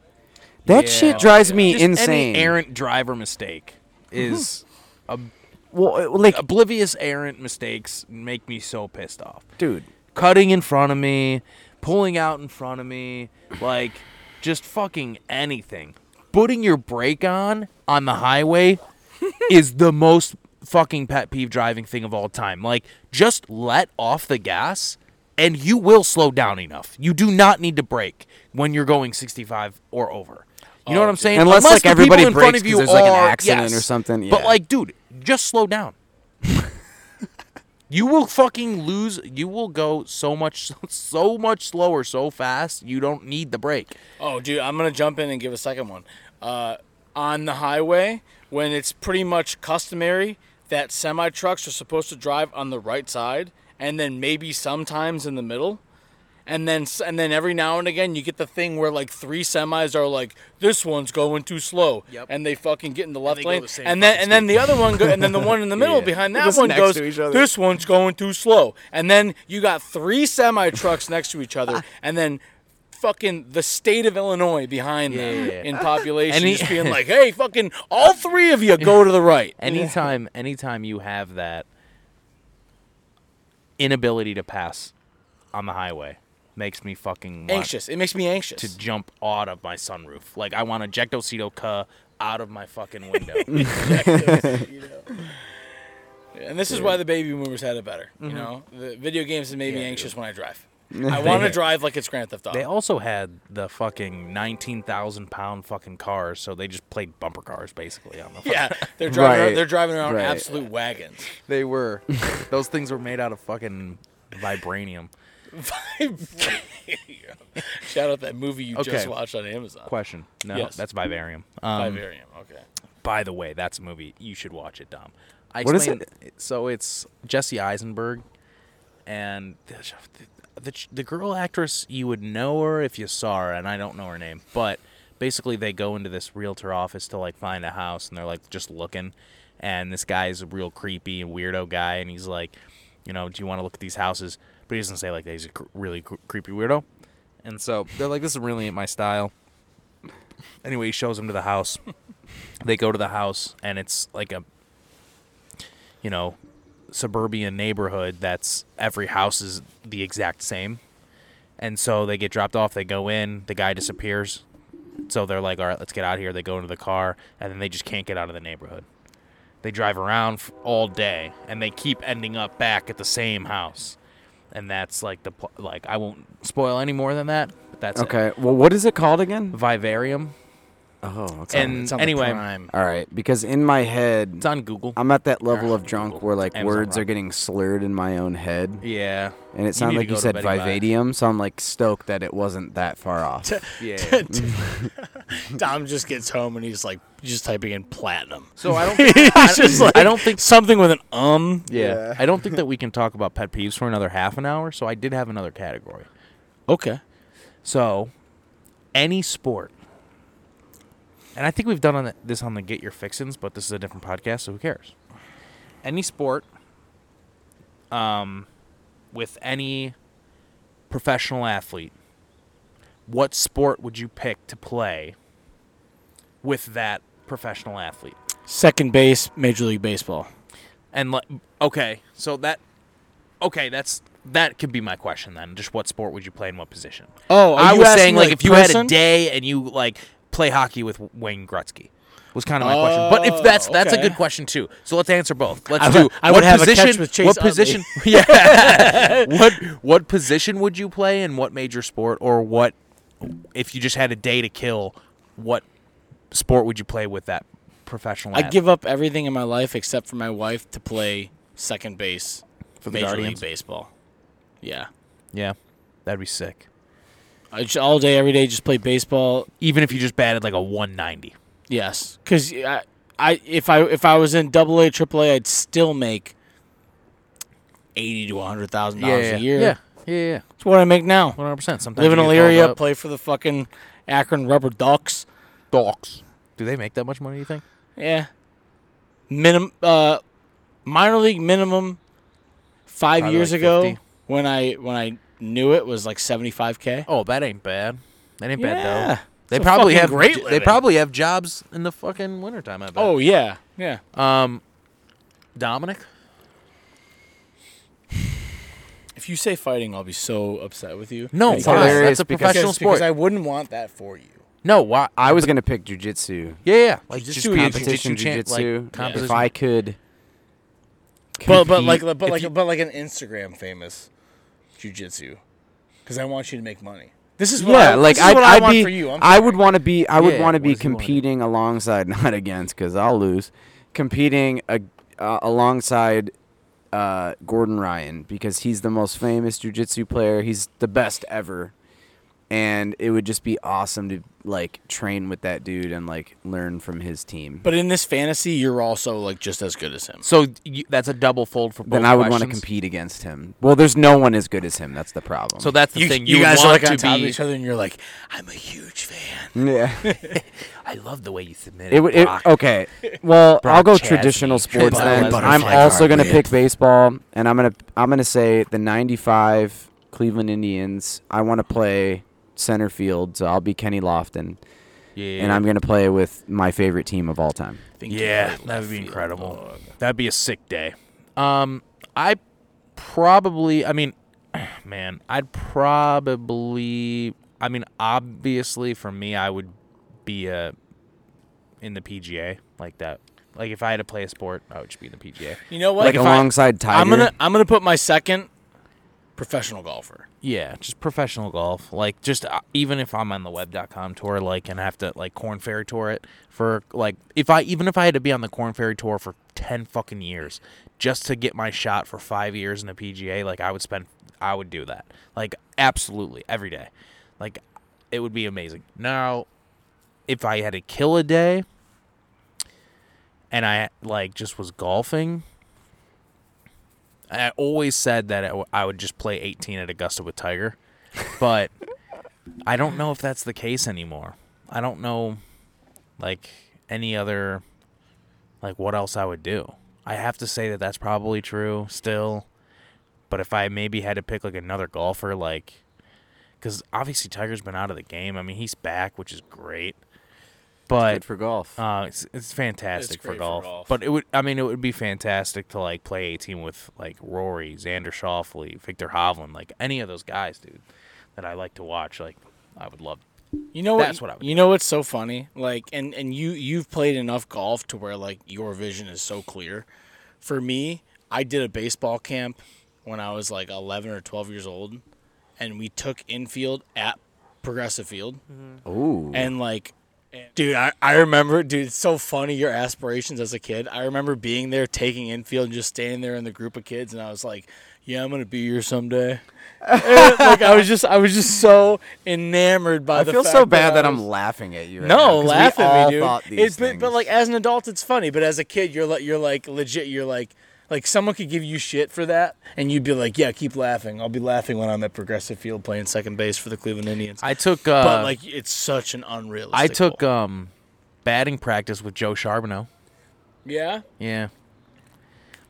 That Yeah. shit drives me Just insane. Any errant driver mistake Mm-hmm. is a well, like, oblivious errant mistakes make me so pissed off. dude, Cutting in front of me, pulling out in front of me, like just fucking anything. Putting your brake on on the highway is the most fucking pet peeve driving thing of all time. Like just let off the gas and you will slow down enough. You do not need to brake when you're going 65 or over. You know what I'm saying? Unless, like, the everybody people in front brakes of 'cause you there's, like, an are- accident or yes. something, But yeah. like, dude, just slow down. you will fucking lose. You will go so much, so much slower, so fast. You don't need the brake. Oh, dude, I'm gonna jump in and give a second one. Uh, on the highway, when it's pretty much customary that semi trucks are supposed to drive on the right side, and then maybe sometimes in the middle, and then and then every now and again you get the thing where like three semis are like this one's going too slow, Yep. and they fucking get in the left go lane, the and then and then the other one go, and then the one in the middle Yeah. behind that just one goes to each other. this one's going too slow, and then you got three semi trucks next to each other, and then. Fucking the state of Illinois behind them Yeah, yeah, yeah. in population, Any- just being like, "Hey, fucking, all three of you go to the right." Anytime, anytime you have that inability to pass on the highway, makes me fucking Anxious. It makes me anxious. to jump out of my sunroof. Like I want to ejectocito ca out of my fucking window. And this is why the baby boomers had it better. Mm-hmm. You know, the video games have made me anxious when I drive. I want to drive like it's Grand Theft Auto. They also had the fucking nineteen thousand pound fucking cars, so they just played bumper cars basically on the. fucking- yeah, they're driving. Right. Around, they're driving around Right. absolute wagons. they were. Those things were made out of fucking vibranium. Shout out that movie you just watched on Amazon. Question? No, Yes. that's vivarium. Um, Vivarium. Okay. By the way, that's a movie you should watch it, Dom. I What is explained- So it's Jesse Eisenberg, and the, the the girl actress you would know her if you saw her, and I don't know her name, but basically they go into this realtor office to like find a house, and they're like just looking, and this guy's a real creepy and weirdo guy, and he's like, you know, do you want to look at these houses? But he doesn't say like that. He's a cr- really cr- creepy weirdo, and so they're like, this is really my style. Anyway, he shows them to the house. they go to the house, and it's like a you know, suburban neighborhood that's every house is the exact same. And so they get dropped off, they go in, the guy disappears. So they're like, "All right, let's get out of here." They go into the car and then they just can't get out of the neighborhood. They drive around all day and they keep ending up back at the same house. And that's like the pl- like I won't spoil any more than that, but that's it. okay. Well, what is it called again? Vivarium. Oh, okay. And It's on the anyway, Prime. all right, because in my head, it's on Google. I'm at that level of drunk where like Amazon words are getting slurred in my own head, yeah. and it sounded need like you go to said Betty Bye. vivadium, so I'm like stoked that it wasn't that far off. Yeah. Dom just gets home and he's like just typing in platinum. so I don't think, It's just like I don't think something with an um. Yeah. I don't think that we can talk about pet peeves for another half an hour, so I did have another category. Okay. So, any sport. And I think we've done on the, this on the Get Your Fixins, but this is a different podcast, so who cares? Any sport um with any professional athlete. What sport would you pick to play with that professional athlete? Second base, Major League Baseball. And like, okay, so that, okay, that's that could be my question then. Just what sport would you play in what position? Oh, are I you was saying like, like, if you had a day and you like play hockey with Wayne Gretzky. Was kind of my question, but if Oh, that's that's a okay. good question too. So let's answer both. Let's I do. would- I what would have a catch position? with Chase what Utley. position? Yeah. what what position would you play in what major sport, or what if you just had a day to kill? What sport would you play with that professional? I athlete? give up everything in my life except for my wife to play second base For the Major Guardians? League Baseball. Yeah. Yeah, that'd be sick. I just, all day, every day, just play baseball. Even if you just batted like a 190. Yes, because I, I, if I, if I was in Double A, Triple A, I'd still make eighty to hundred thousand dollars a year. Yeah. Yeah, yeah, It's what I make now. one hundred percent. Sometimes Live in Elyria, play for the fucking Akron Rubber Ducks. Ducks. Do they make that much money? You think? Yeah. Minimum uh minor league minimum 5 Probably years like ago 50. when I when I knew it was like 75k. Oh, that ain't bad. That ain't bad Yeah. though. They It's probably fucking have great They probably have jobs in the fucking wintertime. I bet. Oh yeah. Yeah. um, Dominic. If you say fighting, I'll be so upset with you. No, It's why? That's a professional because, because sport. I wouldn't want that for you. no, why? I was gonna pick jujitsu. Yeah, yeah. Like Jiu-jitsu just Competition jiu-jitsu jujitsu. like if I could. But but like but like you- but like an Instagram famous jujitsu, because I want you to make money. This is what yeah, I, like I'd, what I I'd want be. for you. I'm I would want to be. I would Yeah, want to be does he wanna do? competing alongside, not against, because I'll lose. Competing uh, uh, alongside uh, Gordon Ryan because he's the most famous jujitsu player. He's the best ever, and it would just be awesome to like train with that dude and like learn from his team. But in this fantasy, you're also like just as good as him. So you, that's a double fold for both. then I would want to compete against him. Well, there's no one as good as him. That's the problem. So that's the You, thing. you, would guys are want like on to top be. of each other, and you're like, I'm a huge fan. yeah. I love the way you submitted. It would. It, okay. Well, Brock I'll go Chasney. traditional sports Brock then. Lesnar. I'm also gonna pick baseball, and I'm gonna I'm gonna say the '95 Cleveland Indians. I want to play center field, so I'll be Kenny Lofton, yeah, and I'm gonna play with my favorite team of all time. Think Yeah, played that would be incredible. That'd be a sick day. Um, I probably. I mean, man, I'd probably. I mean, obviously, for me, I would be uh in the PGA like that. Like if I had to play a sport, I would just be in the PGA. You know what? Like If I- alongside Tiger. I'm gonna I'm gonna put my second professional golfer. Yeah, just professional golf. Like just uh, even if I'm on the web.com tour like and have to like Korn Ferry tour it for like if I even if I had to be on the Korn Ferry tour for 10 fucking years just to get my shot for 5 years in the PGA, like I would spend I would do that. Like absolutely every day. Like it would be amazing. Now if I had to kill a day and I like just was golfing I always said that I w- I would just play 18 at Augusta with Tiger, but I don't know if that's the case anymore. I don't know, like any other, like what else I would do. I have to say that that's probably true still, but if I maybe had to pick like another golfer, like, because obviously Tiger's been out of the game. I mean, he's back, which is great, but Good for golf. uh, it's, it's fantastic for great for golf. golf. But it would, I mean, it would be fantastic to like play 18 with like Rory, Xander Schauffele, Viktor Hovland, like any of those guys, dude, that I like to watch. Like, I would love. You know? That's what I would You know what's so funny? Like, and and you you've played enough golf to where like your vision is so clear. For me, I did a baseball camp when I was like 11 or 12 years old, and we took infield at Progressive Field, Ooh. and like. Dude, I, I remember, dude, it's so funny your aspirations as a kid. I remember being there, taking infield, and just standing there in the group of kids, and I was like, "Yeah, I'm gonna be here someday." And, like I was just, I was just so enamored by the. I the. feel fact so bad that, I I'm was- laughing at you. Right no, now, 'cause laugh at me, dude. these It's but, but like as an adult, it's funny. But as a kid, you're like you're like legit. You're like like someone could give you shit for that, and you'd be like, yeah, keep laughing. I'll be laughing when I'm at Progressive Field playing second base for the Cleveland Indians. I took, uh, but like it's such an unrealistic. I took goal. um, batting practice with Joe Charboneau. yeah. Yeah.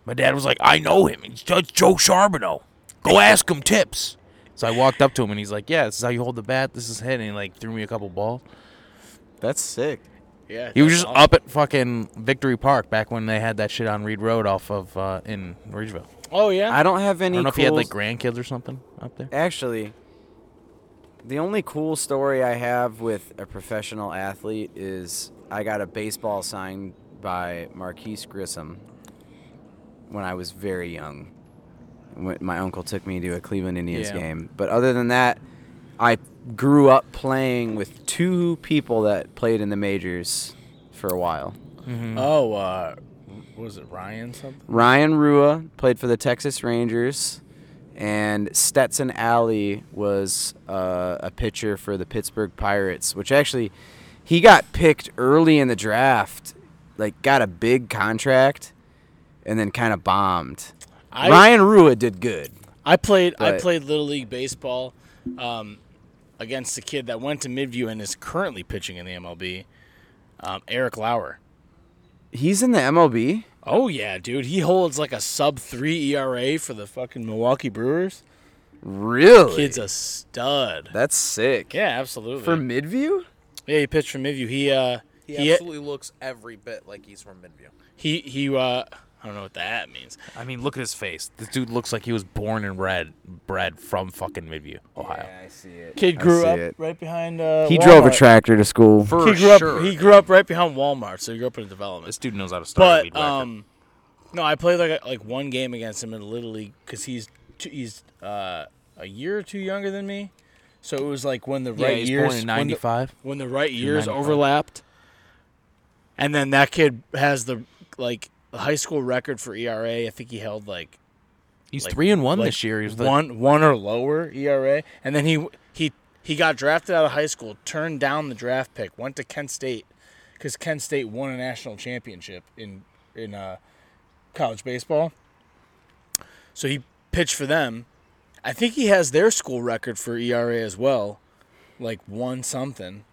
My dad was like, I know him. It's Judge Joe Charboneau. Go ask him tips. So I walked up to him and he's like, Yeah, this is how you hold the bat. This is hit. And he like threw me a couple balls. that's sick. Yeah. He was just awesome. up at fucking Victory Park back when they had that shit on Reed Road off of uh, in Ridgeville. Oh yeah. I don't have any. I don't know if he had like grandkids or something up there. Actually, the only cool story I have with a professional athlete is I got a baseball signed by Marquis Grissom when I was very young. When my uncle took me to a Cleveland Indians Yeah. game. But other than that, I grew up playing with two people that played in the majors for a while. Oh, uh, what was it Ryan something? Ryan Rua played for the Texas Rangers, and Stetson Allie was uh, a pitcher for the Pittsburgh Pirates, which actually he got picked early in the draft, like got a big contract, and then kind of bombed. I- Ryan Rua did good. I played I played little league baseball um, against a kid that went to Midview and is currently pitching in the MLB. Um, Eric Lauer. He's in the MLB. Oh yeah, dude. He holds like a sub three ERA for the fucking Milwaukee Brewers. Really? Kid's a stud. That's sick. Yeah, absolutely. For Midview? yeah, he pitched for Midview. He uh He, he absolutely looks every bit like he's from Midview. he he uh I don't know what that means. I mean, look at his face. This dude looks like he was born and bred bred from fucking Midview, Ohio. Yeah, I see it. Kid grew up it. right behind uh He drove a tractor to school. For He grew sure. up he grew up right behind Walmart, so he grew up in a development. this dude knows how to start But lead record. um, no, I played like like one game against him in Little League because he's two, he's uh, a year or two younger than me. So it was like when the yeah, right he's years born in when the- when the right years 95. overlapped, and then that kid has the like the high school record for ERA. I think he held like He's like- three and one like this year. He's the, one one or lower ERA, and then he he he got drafted out of high school, turned down the draft pick, went to Kent State because Kent State won a national championship in in uh, college baseball. So he pitched for them. I think he has their school record for ERA as well, like one something.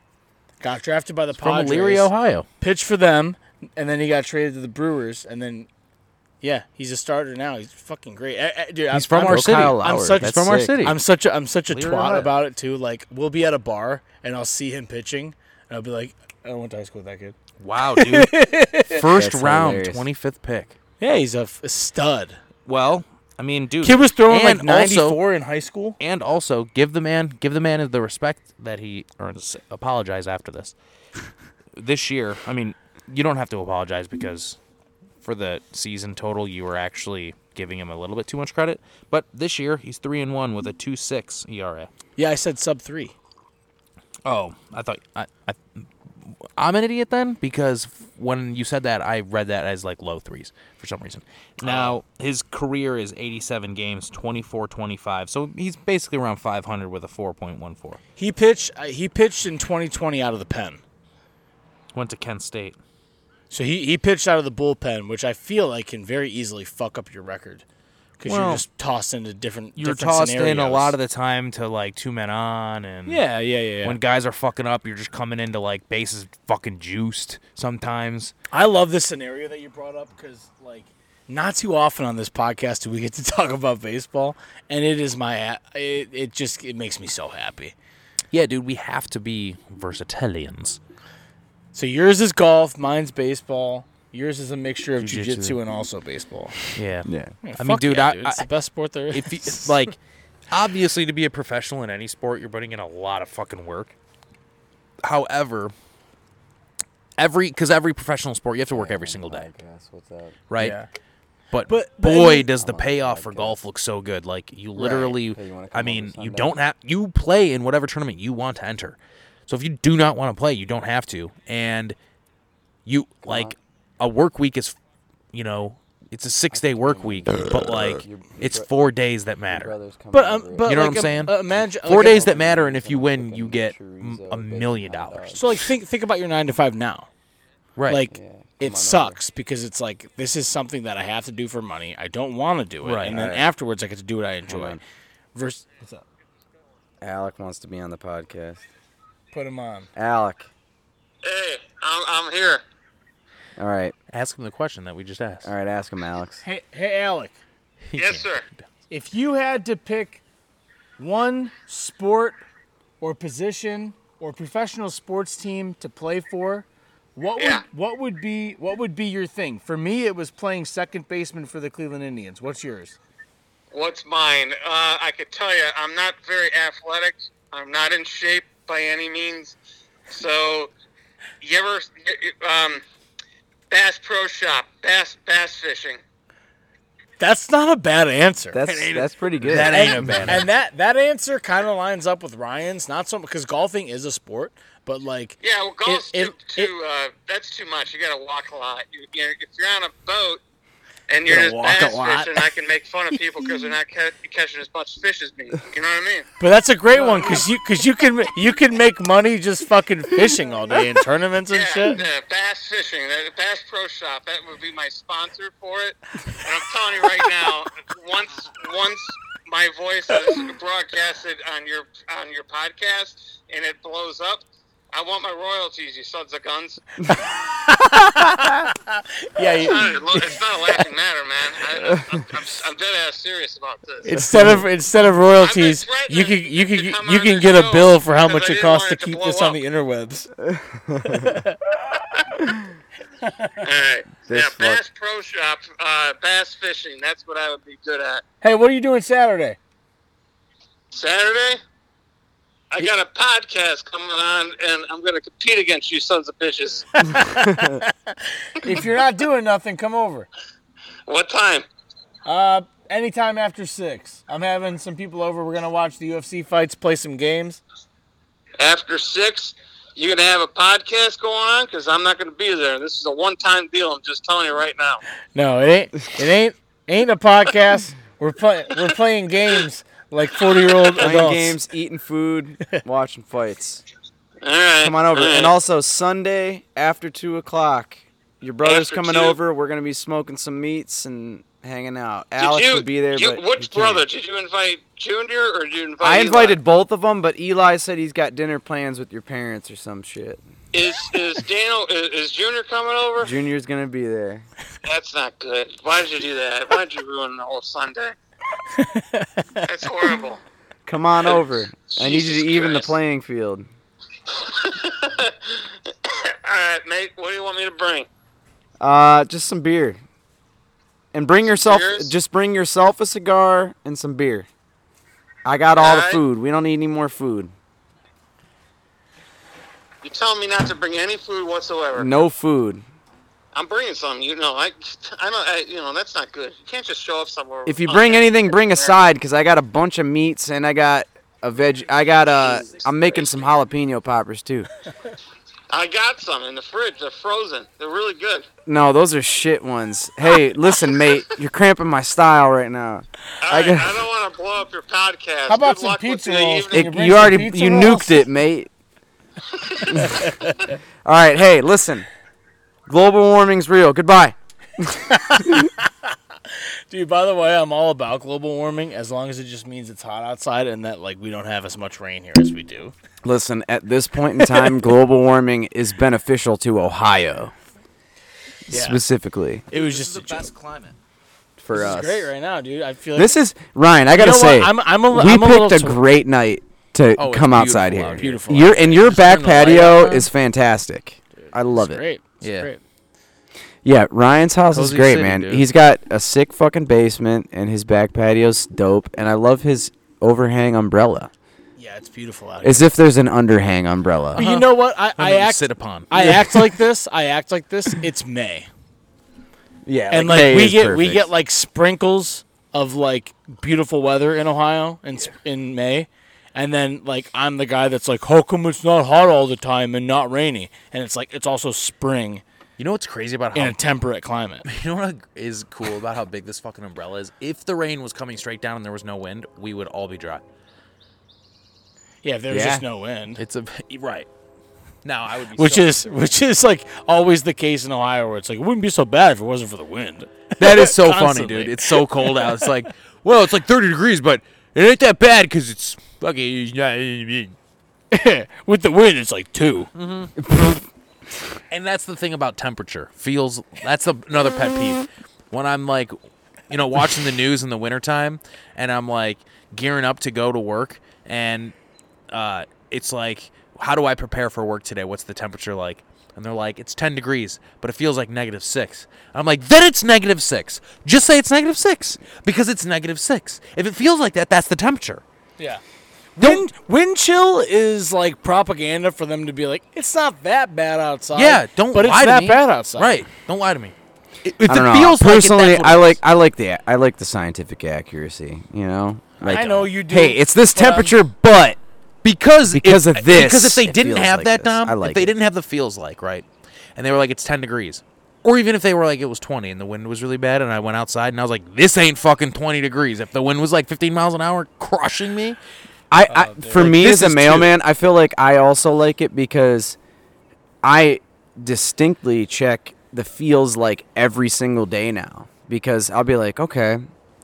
Got drafted by the from Padres Elyria, Ohio. pitched for them, and then he got traded to the Brewers, and then, yeah, he's a starter now. He's fucking great, Eh, eh, dude. I'm, He's from I'm, our Go city. Kyle I'm such- That's from our city. I'm such a I'm such a Elyria, twat about it too. Like we'll be at a bar, and I'll see him pitching, and I'll be like, I went to high school with that kid. Wow, dude. First That's round, 25th pick. Yeah, he's a, f- a stud. Well, I mean, dude. Kid was throwing like and also- 94 in high school. and also give the man give the man the respect that he earns. Apologize after this. this year, I mean, you don't have to apologize because for the season total, you were actually giving him a little bit too much credit. But this year, he's three and one with a two six ERA. Yeah, I said sub three. Oh, I thought I, I I'm an idiot then because when you said that, I read that as like low threes for some reason. Now his career is 87 games, 24-25, so he's basically around 500 with a 4.14. He pitched. Uh, he pitched in 2020 out of the pen. Went to Kent State. So he, he pitched out of the bullpen, which I feel like can very easily fuck up your record because Well, you're just tossed into different. You're different tossed in a scenarios. lot of the time to like two men on, and Yeah, yeah, yeah. yeah. when guys are fucking up, you're just coming into like bases fucking juiced sometimes. I love this scenario that you brought up because, like, not too often on this podcast do we get to talk about baseball, and it is my. It, it just it makes me so happy. Yeah, dude, we have to be versatilians. So yours is golf, mine's baseball. Yours is a mixture of Jiu-jitsu. jujitsu and also baseball. Yeah. Yeah. Yeah, I mean, dude, yeah, I- dude, it's I- the best sport there is. if you, like obviously to be a professional in any sport you're putting in a lot of fucking work however every because every professional sport you have to work every single day What's up? right Yeah. but, But- but I boy mean- does the I'm on the payoff for golf look so good like you literally Hey, you i mean you don't have you play in whatever tournament you want to enter so if you do not want to play you don't have to and you like a work week is you know it's a six day work week but like Your- your it's four days that matter But um, but You know what I'm a- saying? uh, imagine Four like a- days that matter, and if you win, you get a million dollars. So like think think about your nine to five now. Right. Like Yeah, come on it over. sucks because it's like this is something that I have to do for money. I don't want to do it, Right. and then Right. afterwards I get to do what I enjoy. on. Versus, what's up? Alec wants to be on the podcast. Put him on. Alec. Hey, I'm, I'm here. All right. Ask him the question that we just asked. All right. Ask him, Alex. Hey hey Alec, Yes, sir. if you had to pick one sport or position or professional sports team to play for, what would what would be what would be your thing? For me, it was playing second baseman for the Cleveland Indians. What's yours? What's mine? Uh, I could tell you, I'm not very athletic. I'm not in shape by any means. So, you ever um, Bass Pro Shop, bass bass fishing? That's not a bad answer. That's that's pretty good. That ain't a and, bad and that that answer kind of lines up with Ryan's. Not so because golfing is a sport, but like Yeah, well, golf's it- too, it- too uh, that's too much. You got to walk a lot. You, you know, if you're on a boat and you're Gotta just walk a bass lot. fishing, I can make fun of people because they're not ca- catching as much fish as me. You know what I mean? But that's a great one uh, because you because you can you can make money just fucking fishing all day in tournaments and Yeah, shit. yeah, bass fishing. That Bass Pro Shop. That would be my sponsor for it. And I'm telling you right now, once once my voice is broadcasted on your on your podcast and it blows up, I want my royalties, you sons of guns. Yeah, It's not, a- it's not a laughing matter, man. I, I'm, I'm, I'm dead ass serious about this. instead of instead of royalties, threatening you can you can you can get a bill for how much it costs to it to keep blow this on the interwebs. All right. This yeah, fuck- Bass Pro Shop, uh, bass fishing. That's what I would be good at. Hey, what are you doing Saturday? Saturday, I got a podcast coming on, and I'm going to compete against you sons of bitches. If you're not doing nothing, come over. what time? Uh, anytime after six. I'm having some people over. We're gonna watch the UFC fights, play some games. After six, you're going to have a podcast going on? Because I'm not going to be there. This is a one-time deal. I'm just telling you right now. No, it ain't. It ain't. Ain't a podcast. We're playing. We're playing games like forty year old Playing games, eating food, watching fights. All right. Come on over. all right. And also Sunday after two o'clock, your brother's After coming two? over. We're gonna be smoking some meats and hanging out. Did Alex you, will be there, you, but which brother? Did you invite Junior or did you invite I Eli? invited both of them, but Eli said he's got dinner plans with your parents or some shit. Is is Daniel is, is Junior coming over? Junior's gonna be there. That's not good. Why did you do that? Why did you ruin the whole Sunday? That's horrible. Come on over. I need you to even the playing field. All right, mate. What do you want me to bring? Uh, just some beer. And bring yourself, Beers? just bring yourself a cigar and some beer. I got all the food. We don't need any more food. You're telling me not to bring any food whatsoever. No food. I'm bringing some. You know, I, I don't. I, you know, that's not good. You can't just show up somewhere. If you bring anything, bring a side, cause I got a bunch of meats and I got a veg. I got uh, I'm making some jalapeno poppers too. I got some in the fridge. They're frozen. They're really good. No, those are shit ones. Hey, listen, mate, you're cramping my style right now. All I right, got- I don't want to blow up your podcast. How about Good some pizza rolls? It, bring you already you rolls? nuked it, mate. All right, hey, listen. Global warming's real. Goodbye. Dude, by the way, I'm all about global warming as long as it just means it's hot outside and that like we don't have as much rain here as we do. Listen, at this point in time, global warming is beneficial to Ohio. Yeah. Specifically It was This just is a the best joke. climate. for This us. is great right now, dude. I feel like This is Ryan. I gotta know say, I'm, I'm a, we I'm picked little a tw- great night to Oh, come outside here. out. Beautiful Your out here. and your Just back turn the light patio is fantastic. I love It's it. great. It's Yeah. great. Yeah, Ryan's house is great, city, man. dude. He's got a sick fucking basement, and his back patio's dope. And I love his overhang umbrella. Yeah, it's beautiful out here. As if there's an underhang umbrella. But you know what? I, I Something act sit upon. I act like this. I act like this. It's May. Yeah, and like we get we get like sprinkles of like beautiful weather in Ohio in sp in May, and then like I'm the guy that's like, how come it's not hot all the time and not rainy? And it's like it's also spring You know what's crazy about in a temperate climate. You know what is cool about how big this fucking umbrella is? If the rain was coming straight down and there was no wind, we would all be dry. Yeah, if there was Yeah. just no wind, It's a right. Now I would be which so- is which is like always the case in Ohio, where it's like it wouldn't be so bad if it wasn't for the wind. that is so funny, dude. It's so cold out. It's like, well, it's like 30 degrees, but it ain't that bad because it's fucking. With the wind, it's like 2 And that's the thing about temperature. Feels that's a, another pet peeve. When I'm like, you know, watching the news in the wintertime and I'm like gearing up to go to work and uh, it's like, how do I prepare for work today? What's the temperature like? And they're like, it's 10 degrees, but it feels like negative six. I'm like, then it's negative six. Just say it's negative six because it's negative six. If it feels like that, that's the temperature. Yeah. Wind wind chill is like propaganda for them to be like, it's not that bad outside. Yeah, don't but it's lie to that me. bad outside. Right. Don't lie to me. If it I don't know. feels like it, Personally, I like. I like the I like the scientific accuracy. You know, like I know you do. hey, it's this but I'm- temperature, but because Because if, of this, Because if they didn't have like that, this. Dom, I like if they it. didn't have the feels like right, and they were like it's ten degrees, or even if they were like it was twenty and the wind was really bad, and I went outside and I was like this ain't fucking twenty degrees. If the wind was like fifteen miles an hour, crushing me, I, I for Like, me as a mailman, I feel like I also like it because I distinctly check the feels like every single day now because I'll be like, okay,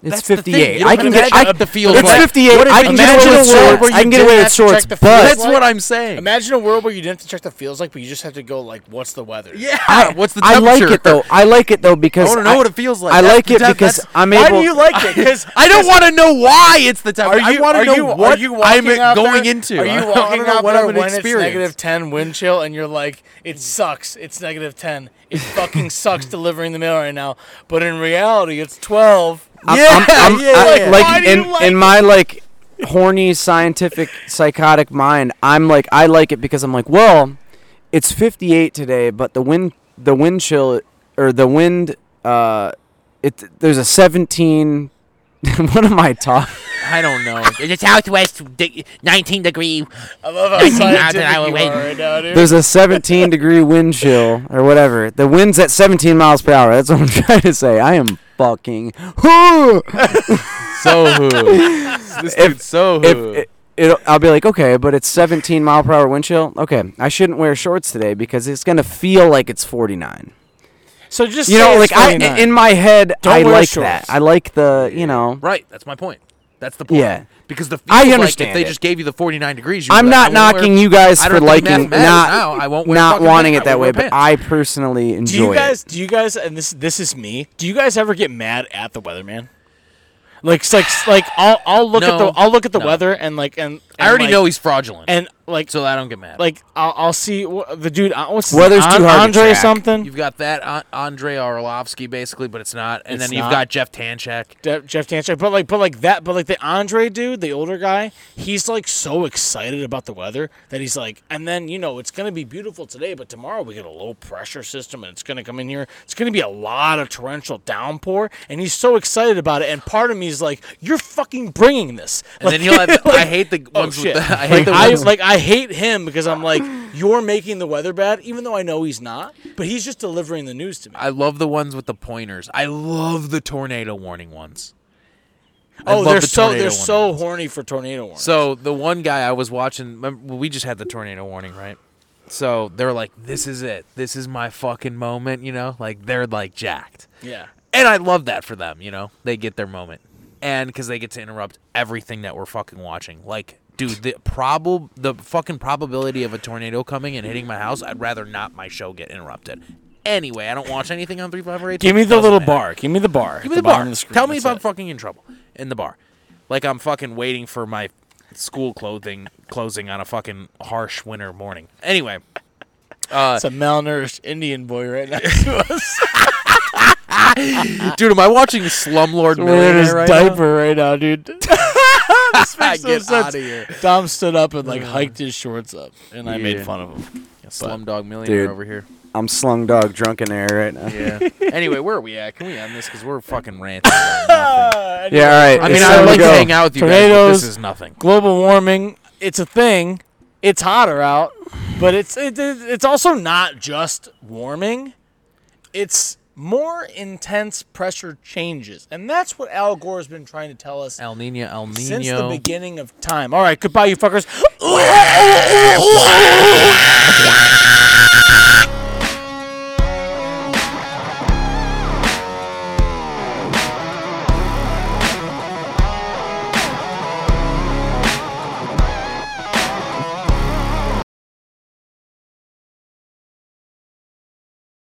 It's That's 58. I can get. I, up the field. It's What- 58. I can get away with world shorts. I can get away with have shorts, but? That's like- what I'm saying. Imagine a world where you didn't have to check the feels like, but you just have to go like, what's the weather? yeah. I, What's the temperature? I like it though. I like it though because I want to know what it feels like. I like the it because I'm able. Why do you like it? Because I don't want to know why it's the temperature. Are you, I want are to know you, what you I'm going there- into. Are you walking out what there I'm when it's negative 10 wind chill and you're like, it sucks. It's negative 10. It fucking sucks delivering the mail right now. But in reality, it's 12. I'm, Yeah, I'm, I'm, yeah, I- yeah. like Why in like in my like horny scientific psychotic mind, I'm like I like it because I'm like, well, it's 58 today, but the wind the wind chill or the wind uh it there's a 17 what am I talking? I don't know. The southwest, di- 19 degree. I love how Nineteen scientific hour you are right now, dude. There's a 17 degree wind chill or whatever. The wind's at 17 miles per hour. That's what I'm trying to say. I am fucking. So who? this If- dude's so if who? it, it, I'll be like, okay, but it's 17 mile per hour wind chill. Okay, I shouldn't wear shorts today because it's gonna feel like it's 49. so just You say know, it's like I in my head, Don't I like shorts. that. I like the, you know. right. That's my point. That's the point. Yeah. Because the I feels like understand if they it. just gave you the 49 degrees, you'd I'm like, not I won't wear- knocking you guys for liking not now. I won't not wanting it that way, but I personally enjoy do you guys, it. do you guys, and this this is me. Do you guys ever get mad at the weatherman? Like, like, like I'll I'll look at the I'll look at the No. weather and like and, I already like- know he's fraudulent, and like so I don't get mad. like I'll, I'll see wh- the dude. uh, What's his Weather's name? too hard to Andre track. something. You've got that An- Andre Orlovsky basically, but it's not. And It's then you've not? got Jeff Tanchak. De- Jeff Tanchak, but like, but like that, but like the Andre dude, the older guy, he's like so excited about the weather that he's like, and then you know it's gonna be beautiful today, but tomorrow we get a low pressure system and it's gonna come in here. It's gonna be a lot of torrential downpour, and he's so excited about it. And part of me is like, you're fucking bringing this. And then he'll have. I hate the Oh ones with shit! the. I like, hate the I, ones. like I hate him because I'm like, you're making the weather bad, even though I know he's not. But he's just delivering the news to me. I love the ones with the pointers. I love the tornado warning ones. I oh, they're the so they're so horny for tornado warnings. So the one guy I was watching, remember, we just had the tornado warning, right? So they're like, "This is it. This is my fucking moment," you know? Like they're like jacked, yeah. and I love that for them. You know, they get their moment, and because they get to interrupt everything that we're fucking watching. Like, dude, the prob the fucking probability of a tornado coming and hitting my house, I'd rather not my show get interrupted. Anyway, I don't watch anything on three five or eight. Give me the little matter. bar. Give me the bar. Give me at the, bar. the screen. Tell me if I'm it. fucking in trouble in the bar. Like I'm fucking waiting for my school clothing closing on a fucking harsh winter morning. Anyway, uh, It's a malnourished Indian boy right next to us. dude, am I watching Slumlord Millionaire right diaper right now, dude. this now? makes no Get sense. out of here. Dom stood up and like hiked his shorts up, and I made Yeah. fun of him. Slumdog Millionaire Dude. over here. I'm slung dog drunk in air right now. Yeah. anyway, where are we at? Can we end this? Because we're fucking ranting. about nothing. Yeah, all right. I mean, it's I'd to like to go. hang out with you guys, but Tornadoes. this is nothing. Global warming, it's a thing. It's hotter out, but it's it, it- it's also not just warming. It's more intense pressure changes. And that's what Al Gore has been trying to tell us El Nino, El Nino. since the beginning of time. All right, goodbye, you fuckers.